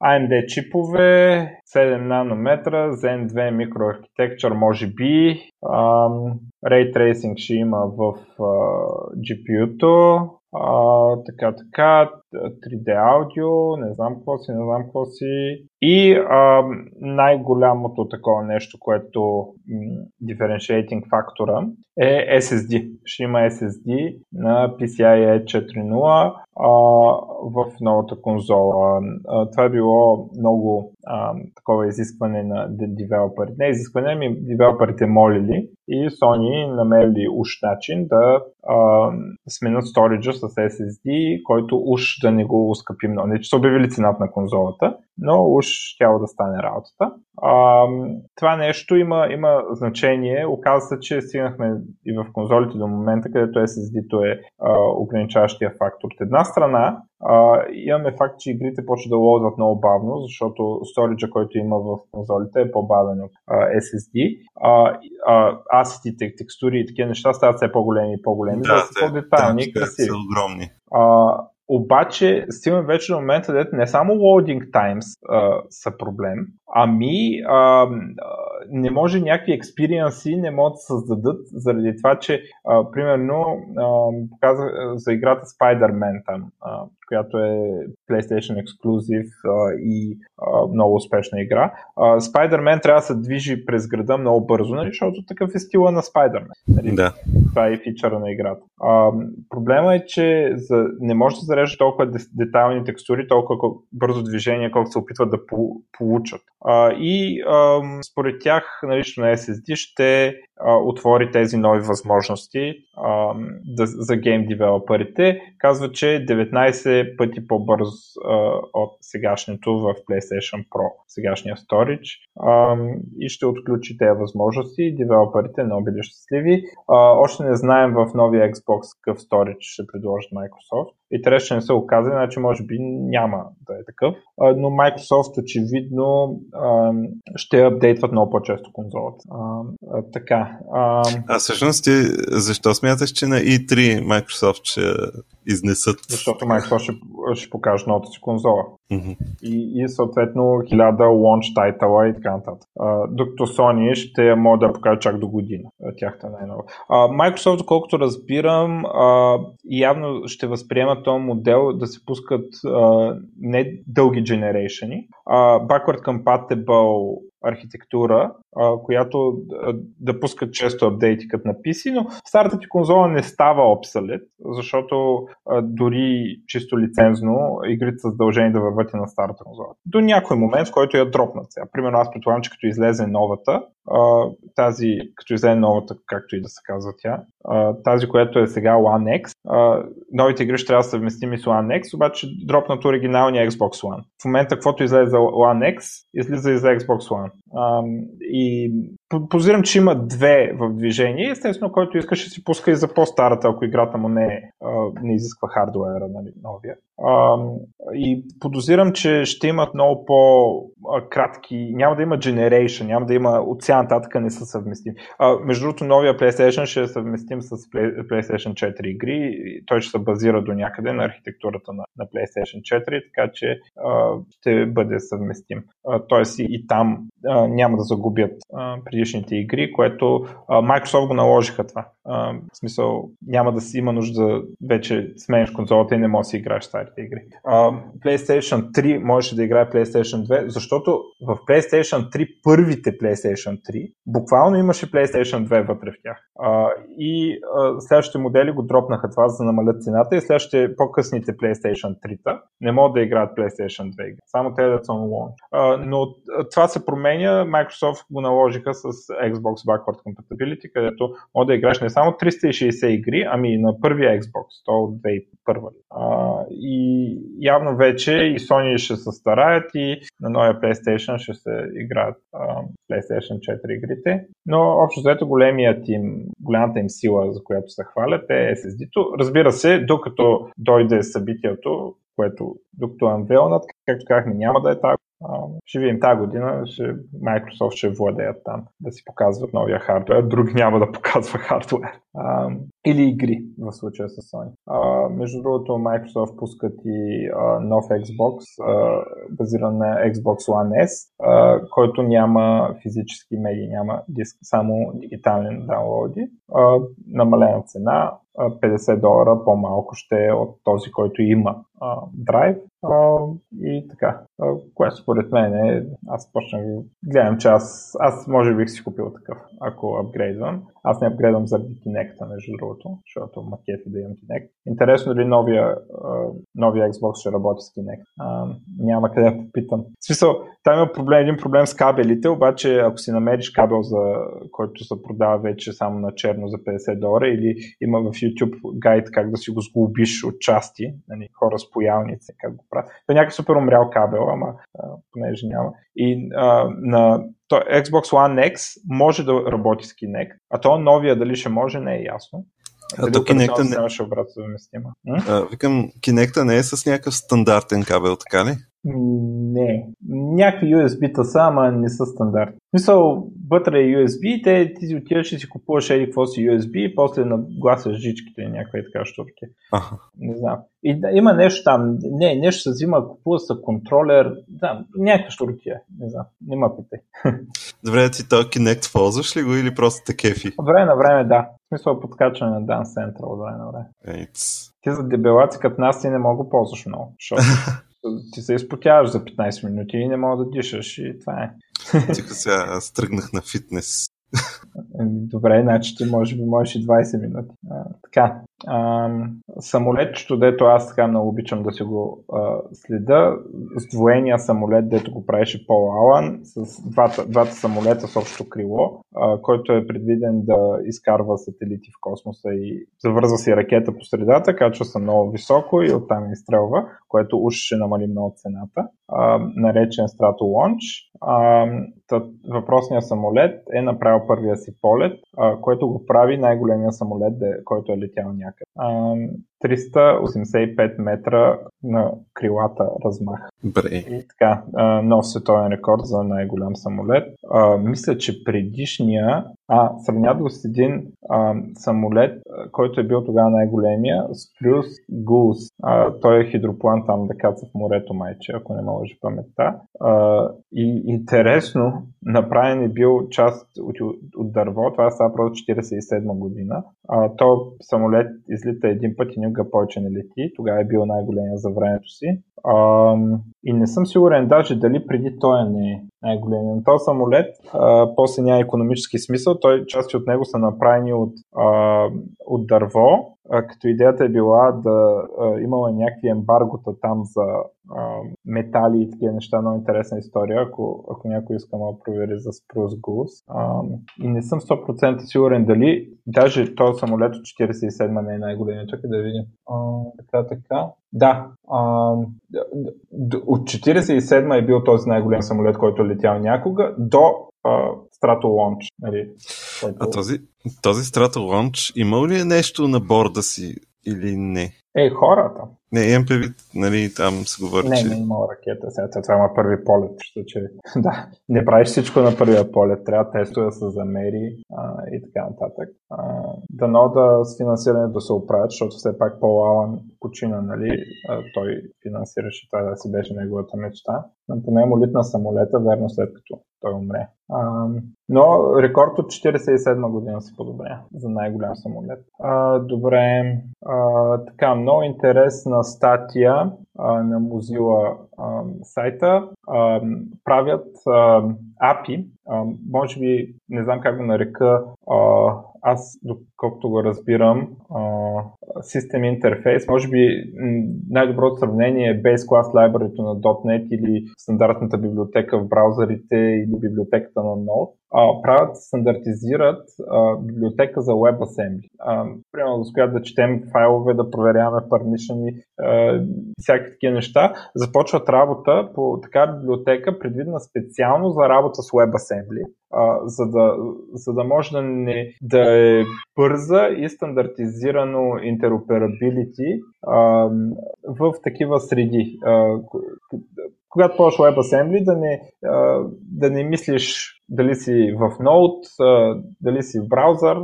AMD чипове, 7 нанометра, Zen 2 Microarchitecture може би, Ray Tracing ще има в GPU-то, а, така, така, 3D аудио, не знам какво си, не знам какво си. И а, най-голямото такова нещо, което differentiating фактора е SSD. Ще има SSD на PCIe 4.0 а, в новата конзола. А, това е било много а, такова изискване на девелоперите. Не изискване, ами девелоперите молили и Sony намерили уж начин да а, сменят сториджа с SSD, който уж да не го ускъпи много. Не, че са обявили цената на конзолата, но уж тяло да стане работата. А, това нещо има, има значение. Оказва се, че стигнахме и в конзолите до момента, където SSD-то е а, ограничаващия фактор. От една страна, а, имаме факт, че игрите почват да лоудват много бавно, защото сториджа, който има в конзолите е по-бавен от а, SSD. А, а, асетите, текстури и такива неща стават все по-големи и по-големи, да, да са по-детайлни и красиви. Са огромни. А, обаче стигаме вече до момента, където не само loading times а, са проблем, ами а, не може някакви експириенси не могат да се създадат заради това, че а, примерно а, показах за играта Spider-Man там, а, която е PlayStation а, и а, много успешна игра. А, Spider-Man трябва да се движи през града много бързо, нали, защото такъв е стила на Spider-Man. Нали? Да. Това е фичъра на играта. А, проблема е, че за, не може да зарежда толкова детайлни текстури, толкова бързо движение, колкото се опитват да по, получат. А, и според тях налично на SSD ще отвори тези нови възможности а, да, за гейм девелоперите. Казва, че 19 пъти по-бърз а, от сегашното в PlayStation Pro, сегашния storage а, и ще отключи тези възможности. Девелоперите много били щастливи. А, още не знаем в новия Xbox какъв storage ще предложат Microsoft. И те ще не са оказали, значи може би няма да е такъв. А, но Microsoft очевидно а, ще апдейтват много по-често конзолата. А, а, така. А, а всъщност ти защо смяташ, че на E3 Microsoft ще изнесат? Защото Microsoft ще, ще покаже новата си конзола. Mm-hmm. И, и съответно 1000 launch тайтъла и така нататък. А, докато Sony ще могат да покажа чак до година. Тяхта най-нова. А, Microsoft, доколкото разбирам, а, явно ще възприемат този модел да се пускат а, не дълги генерейшени, а backward compatible архитектура, която да, пускат често апдейти като на PC, но старата ти конзола не става обсалет, защото дори чисто лицензно игрите са задължени да върват и на старата конзола. До някой момент, в който я дропнат сега. Примерно аз предполагам, че като излезе новата, тази, като излезе новата, както и да се казва тя, тази, която е сега One X, новите игри ще трябва да съвместими с One X, обаче дропнат оригиналния Xbox One. В момента, каквото излезе за One X, излиза и за Xbox One. А, и позирам, че има две в движение. Естествено, който иска ще си пуска и за по-старата, ако играта му не, не изисква хардуера, нали, новия. И подозирам, че ще имат много по а, кратки, няма да има generation, няма да има от сега нататък не са съвместими. Между другото, новия PlayStation ще е съвместим с PlayStation 4 игри. Той ще се базира до някъде на архитектурата на, PlayStation 4, така че ще бъде съвместим. Тоест и, там няма да загубят а, предишните игри, което Microsoft го наложиха това. В смисъл, няма да си има нужда вече сменяш конзолата и не можеш да си играеш старите игри. А, PlayStation 3 можеше да играе PlayStation 2, защото в PlayStation 3, първите PlayStation 3, буквално имаше PlayStation 2 вътре в тях. А, и а, следващите модели го дропнаха това, за да намалят цената и следващите по-късните PlayStation 3-та не могат да играят PlayStation 2 игри. Само те да са. А, но това се променя, Microsoft го наложиха с Xbox Backward Compatibility, където може да играеш не само 360 игри, ами на първия Xbox, то от 2001. А, и явно вече и Sony ще се стараят и на новия PlayStation ще се играят а, PlayStation 4 игрите. Но общо взето големият им, голямата им сила, за която се хвалят е SSD-то. Разбира се, докато дойде събитието, което докато Unveilnat, както казахме, няма да е тази ще видим тази година, ще, Microsoft ще владеят там да си показват новия хардвер, друг няма да показва хардвер. Или игри в случая с Sony. Между другото, Microsoft пускат и нов Xbox, базиран на Xbox One S, който няма физически медии, няма диск, само дигитални даунлоди. Намалена цена, 50 долара по-малко ще е от този, който има а, драйв. И така, което според мен е, аз почнах гледам, че аз, аз може бих си купил такъв, ако апгрейдвам. Аз не апгрейдвам заради Kinect, между другото, защото макети да имам Kinect. Интересно дали новия, новия Xbox ще работи с Kinect. Няма къде да попитам. В смисъл, там има проблем, един проблем с кабелите, обаче ако си намериш кабел, за който се продава вече само на черно за 50 долара или има в YouTube гайд как да си го сглобиш от части, нали, хора с поялници, как го правят. Това е някакъв супер умрял кабел, ама а, понеже няма. И а, на то Xbox One X може да работи с Kinect, а то новия дали ще може, не е ясно. А то Kinect не... Нямаше обратно съвместима. Викам, Kinect не е с някакъв стандартен кабел, така ли? Не. Някакви USB-та са, ама не са стандартни. Мисъл, вътре е USB, те ти си отиваш и си купуваш еди какво си USB и после нагласяш жичките и някакви така штурки. Не знам. И да, има нещо там, не, нещо се взима, купува се контролер, да, някаква штурки е, не знам, няма питай. Добре, ти то Kinect ползваш ли го или просто те кефи? От време на време да. В смисъл подкачване на Dance Central от време на време. It's... Ти за дебелаци като нас ти не мога ползваш много, защото ти се изпотяваш за 15 минути и не мога да дишаш и това е. Тихо сега, аз тръгнах на фитнес. Добре, значи ти може би можеш и 20 минути. А, така, а, самолетчето, дето аз така много обичам да си го а, следа, сдвоения самолет, дето го правеше Пол Алан, с двата, двата самолета с общо крило, а, който е предвиден да изкарва сателити в космоса и завързва си ракета по средата, качва се много високо и оттам изстрелва, което уж ще намали много цената, а, наречен Strato Launch. А, въпросният самолет е направил първия си полет, а, което го прави най-големия самолет, де, който е летял някъде. А, 385 метра на крилата размах. Бре. И така, а, нов световен рекорд за най-голям самолет. А, мисля, че предишния, а, сравнят го с един а, самолет, който е бил тогава най-големия, Спрюс Гулс. А, той е хидроплан там да каца в морето майче, ако не ме лъжи паметта. А, и интересно, направен е бил част от, от дърво, това става просто 47 година. А, то самолет излита един път и никога повече не лети. Тогава е бил най-големия за времето си. А, и не съм сигурен даже дали преди той не е най-големия. Този самолет а, после няма економически смисъл. Той части от него са направени от, а, от дърво, а, като идеята е била да а, имала някакви ембаргота там за а, метали и такива неща. Много интересна история, ако, ако някой иска да провери за Spruce Goose. А, и не съм 100% сигурен дали даже този самолет от 47 не е най-големия. Чакай да видим. А, така, така. Да. А, от 47 е бил този най-голям самолет, който е летял някога, до Strato Launch. Нали, който... А този, този Strato Launch имал ли е нещо на борда си или не? Е, хората. Не, имам предвид, нали, там се говори, не, че... Не, не имал ракета, сега това има първи полет, защото че, да, не правиш всичко на първия полет, трябва тестове да се замери а, и така нататък. А, дано да с финансирането се оправят, защото все пак Пол Алън почина, нали, а, той финансираше това да си беше неговата мечта. Поне му литна самолета, верно след като той умре. А, но рекорд от 47 година се подобря за най-голям самолет. А, добре, а, така, много интересна статия а, на Mozilla а, сайта. А, правят а, API, а, може би, не знам как го нарека, а, аз, доколкото го разбирам, System Interface, може би най-доброто сравнение е Base Class Library на .NET или стандартната библиотека в браузърите или библиотеката на Node а, правят, стандартизират а, библиотека за WebAssembly. А, примерно, с която да четем файлове, да проверяваме permission всякакви такива неща. Започват работа по така библиотека, предвидена специално за работа с WebAssembly, а, за, да, за да може да, не, да е бърза и стандартизирано интероперабилити в такива среди. А, когато ползваш WebAssembly, да не, да не мислиш дали си в Node, дали си в браузър,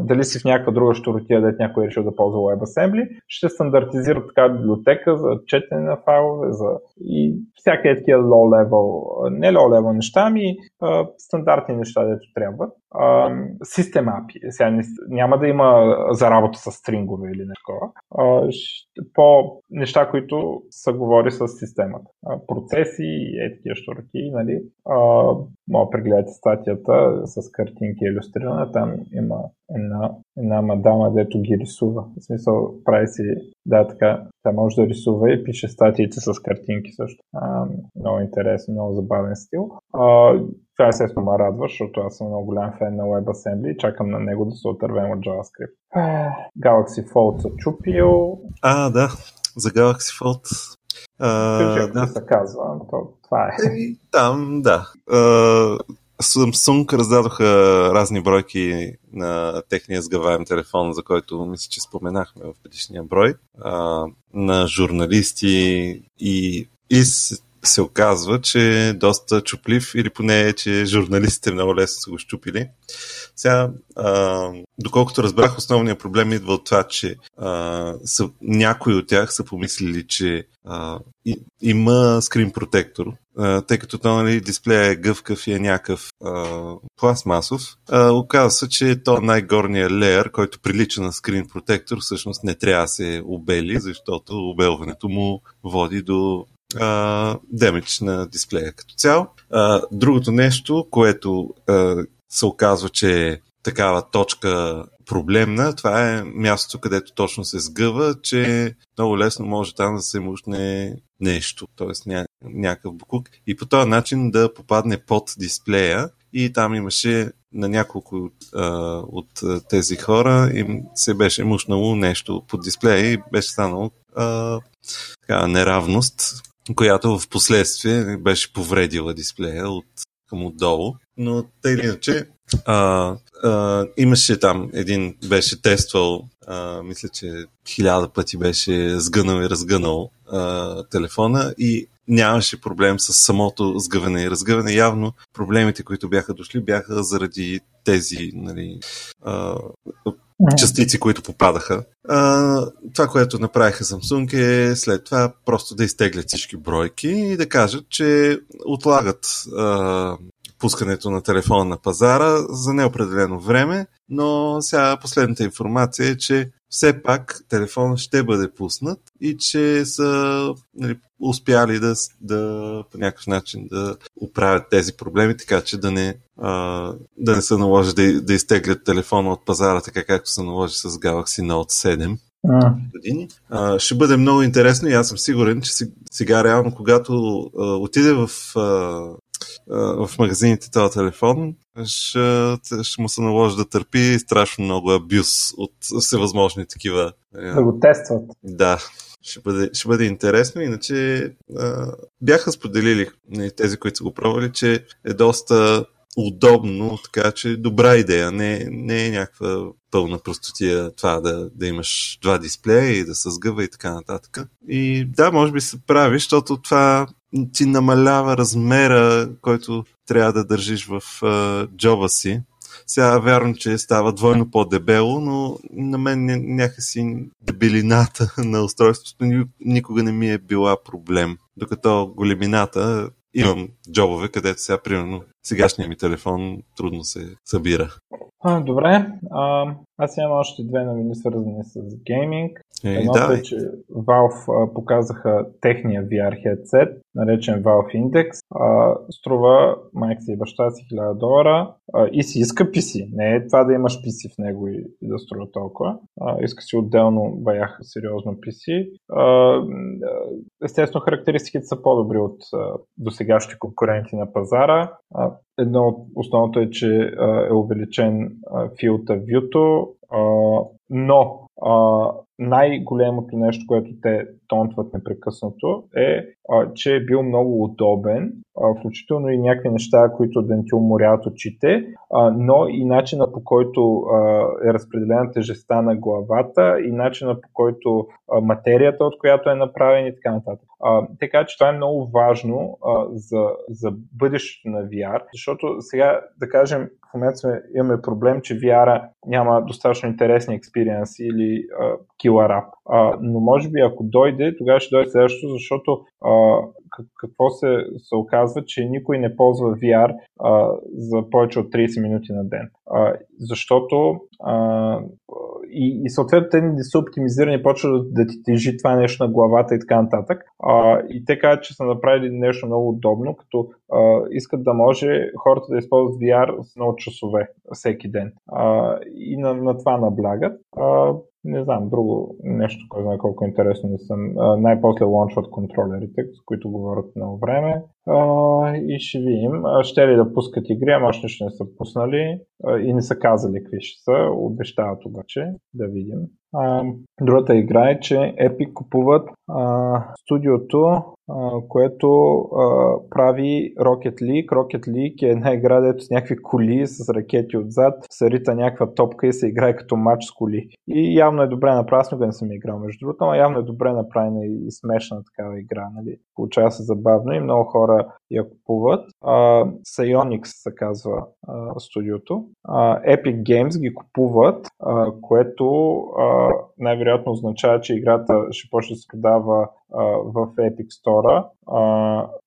дали си в някаква друга щуротия, дете някой е решил да ползва WebAssembly, ще стандартизира така библиотека за четене на файлове за... и всяка е такива low-level, не low-level неща, ами стандартни неща, дето трябва. System API. Сега няма да има за работа с стрингове или нещо по неща, които са говори с системата. Процеси и е такива штурки, нали? Мога да прегледате статията с картинки иллюстрирана. Там има една, една мадама, дето ги рисува. В смисъл, прави си, да, така, тя може да рисува и пише статиите с картинки също. А, много интересен, много забавен стил. А, това естествено ме радва, защото аз съм много голям фен на WebAssembly и чакам на него да се отървем от JavaScript. Galaxy Fold се чупил. А, да, за Galaxy Fold. Uh, да. се казва, то, това е. Еми, там, да. Uh, Samsung раздадоха разни бройки на техния сгъваем телефон, за който мисля, че споменахме в предишния брой, uh, на журналисти и, и се оказва, че е доста чуплив или поне, че журналистите много лесно са го щупили. Сега, а, доколкото разбрах, основният проблем идва от това, че а, са, някои от тях са помислили, че а, и, има скрин протектор, а, тъй като то нали, дисплея е гъвкав и е някакъв а, пластмасов. А, оказва се, че то най-горният леер, който прилича на скрин протектор, всъщност не трябва да се обели, защото обелването му води до демидж на дисплея като цяло. А, другото нещо, което а, се оказва, че е такава точка проблемна, това е мястото, където точно се сгъва, че много лесно може там да се мушне нещо, т.е. Ня, някакъв букук и по този начин да попадне под дисплея и там имаше на няколко а, от тези хора им се беше мушнало нещо под дисплея и беше станало а, така, неравност, която в последствие беше повредила дисплея от към отдолу. Но тъй или иначе, а, а, имаше там един, беше тествал, а, мисля, че хиляда пъти беше сгънал и разгънал а, телефона и нямаше проблем с самото сгъване и разгъване. Явно проблемите, които бяха дошли, бяха заради тези нали, а, частици, които попадаха. А, това, което направиха Samsung е след това просто да изтеглят всички бройки и да кажат, че отлагат а, пускането на телефона на пазара за неопределено време, но сега последната информация е, че все пак телефонът ще бъде пуснат и че са нали, успяли да, да по някакъв начин да оправят тези проблеми, така че да не, а, да не се наложи да, да изтеглят телефона от пазара, така както се наложи с Galaxy Note 7 години. А, ще бъде много интересно и аз съм сигурен, че сега реално, когато а, отиде в а, в магазините този телефон, ще, ще му се наложи да търпи страшно много абюз от всевъзможни такива. Да го тестват. Да, ще бъде, ще бъде интересно. Иначе а, бяха споделили нали, тези, които са го пробвали, че е доста удобно, така че добра идея. Не, не е някаква пълна простотия това да, да имаш два дисплея и да се сгъва и така нататък. И да, може би се прави, защото това ти намалява размера, който трябва да държиш в uh, джоба си. Сега вярно, че става двойно по-дебело, но на мен някакси дебелината на устройството никога не ми е била проблем. Докато големината имам джобове, където сега, примерно, сегашният ми телефон трудно се събира. А, добре. А, аз имам още две новини, свързани с гейминг. Е, Едното да. е, че Valve показаха техния VR headset, наречен Valve Index. А, струва майка си и баща си 1000 долара а, и си иска PC. Не е това да имаш PC в него и, и да струва толкова. А, иска си отделно баяха сериозно PC. А, естествено, характеристиките са по-добри от а, досегащи конкуренти на пазара. А, едно от основното е, че а, е увеличен филта View-то, а, но а, най-големото нещо, което те тонтват непрекъснато е, а, че е бил много удобен, а, включително и някакви неща, които да не ти уморяват очите, а, но и начина по който а, е разпределена тежестта на главата и начина по който а, материята, от която е направен и така нататък. А, така че това е много важно а, за, за бъдещето на VR, защото сега, да кажем, в момента имаме проблем, че VR няма достатъчно интересни експириенси или а, killer app. А, но може би ако дойде, тогава ще дойде следващото, защото а, какво се, се оказва, че никой не ползва VR а, за повече от 30 минути на ден. А, защото а, и, и съответно те не са оптимизирани, почва да, да ти тежи това нещо на главата и така нататък. А, и те казват, че са направили нещо много удобно, като искат да може хората да използват VR с много часове всеки ден. А, и на, на това наблягат. А, не знам, друго нещо, кой знае колко интересно не съм. най-после лончват контролерите, с които говорят много време. И ще видим. Ще ли да пускат игри, ама още не са пуснали и не са казали какви ще са. Обещават обаче да видим. А, другата игра е, че Epic купуват а, студиото, което а, прави Rocket League. Rocket League е една игра, дето с някакви коли с ракети отзад, се рита някаква топка и се играе като матч с коли. И явно е добре направена, аз не съм играл между другото, но явно е добре направена и смешна такава игра. Нали? Получава се забавно и много хора я купуват. Uh, Psyonix се казва uh, студиото. Uh, Epic Games ги купуват, uh, което uh, най-вероятно означава, че играта ще почне да се продава в Epic Store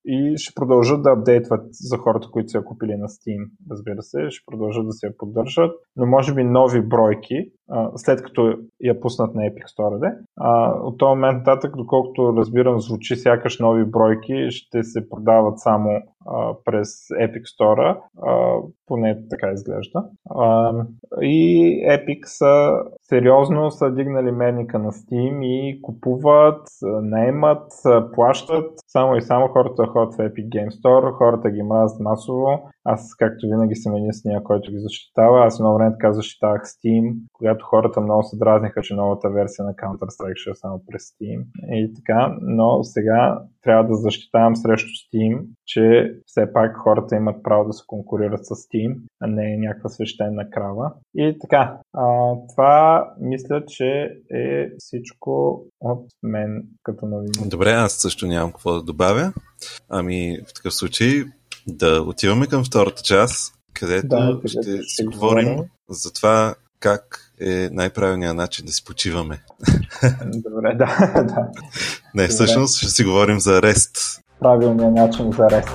и ще продължат да апдейтват за хората, които са я купили на Steam, разбира се, ще продължат да се я поддържат, но може би нови бройки, след като я пуснат на Epic Store. А, от този момент нататък, доколкото разбирам, звучи сякаш нови бройки, ще се продават само а, през Epic Store, а, поне така изглежда. А, и Epic са сериозно са дигнали мерника на Steam и купуват, наемат, плащат само и само хората ходят в Epic Game Store, хората ги мразят масово. Аз, както винаги, съм единствения, който ги защитава. Аз много време така защитавах Steam, когато хората много се дразниха, че новата версия на Counter-Strike ще е само през Steam. И така, но сега трябва да защитавам срещу Steam, че все пак хората имат право да се конкурират с Steam, а не някаква свещена крава. И така, а, това мисля, че е всичко от мен като новини. Добре, аз също нямам какво да добавя. Ами, в такъв случай да отиваме към втората част, където Да, ще, където си говорим говорим. за това как е най-правилният начин да си почиваме. Добре, да, да. Не, Добре. всъщност ще си говорим за REST. Правилният начин за рест.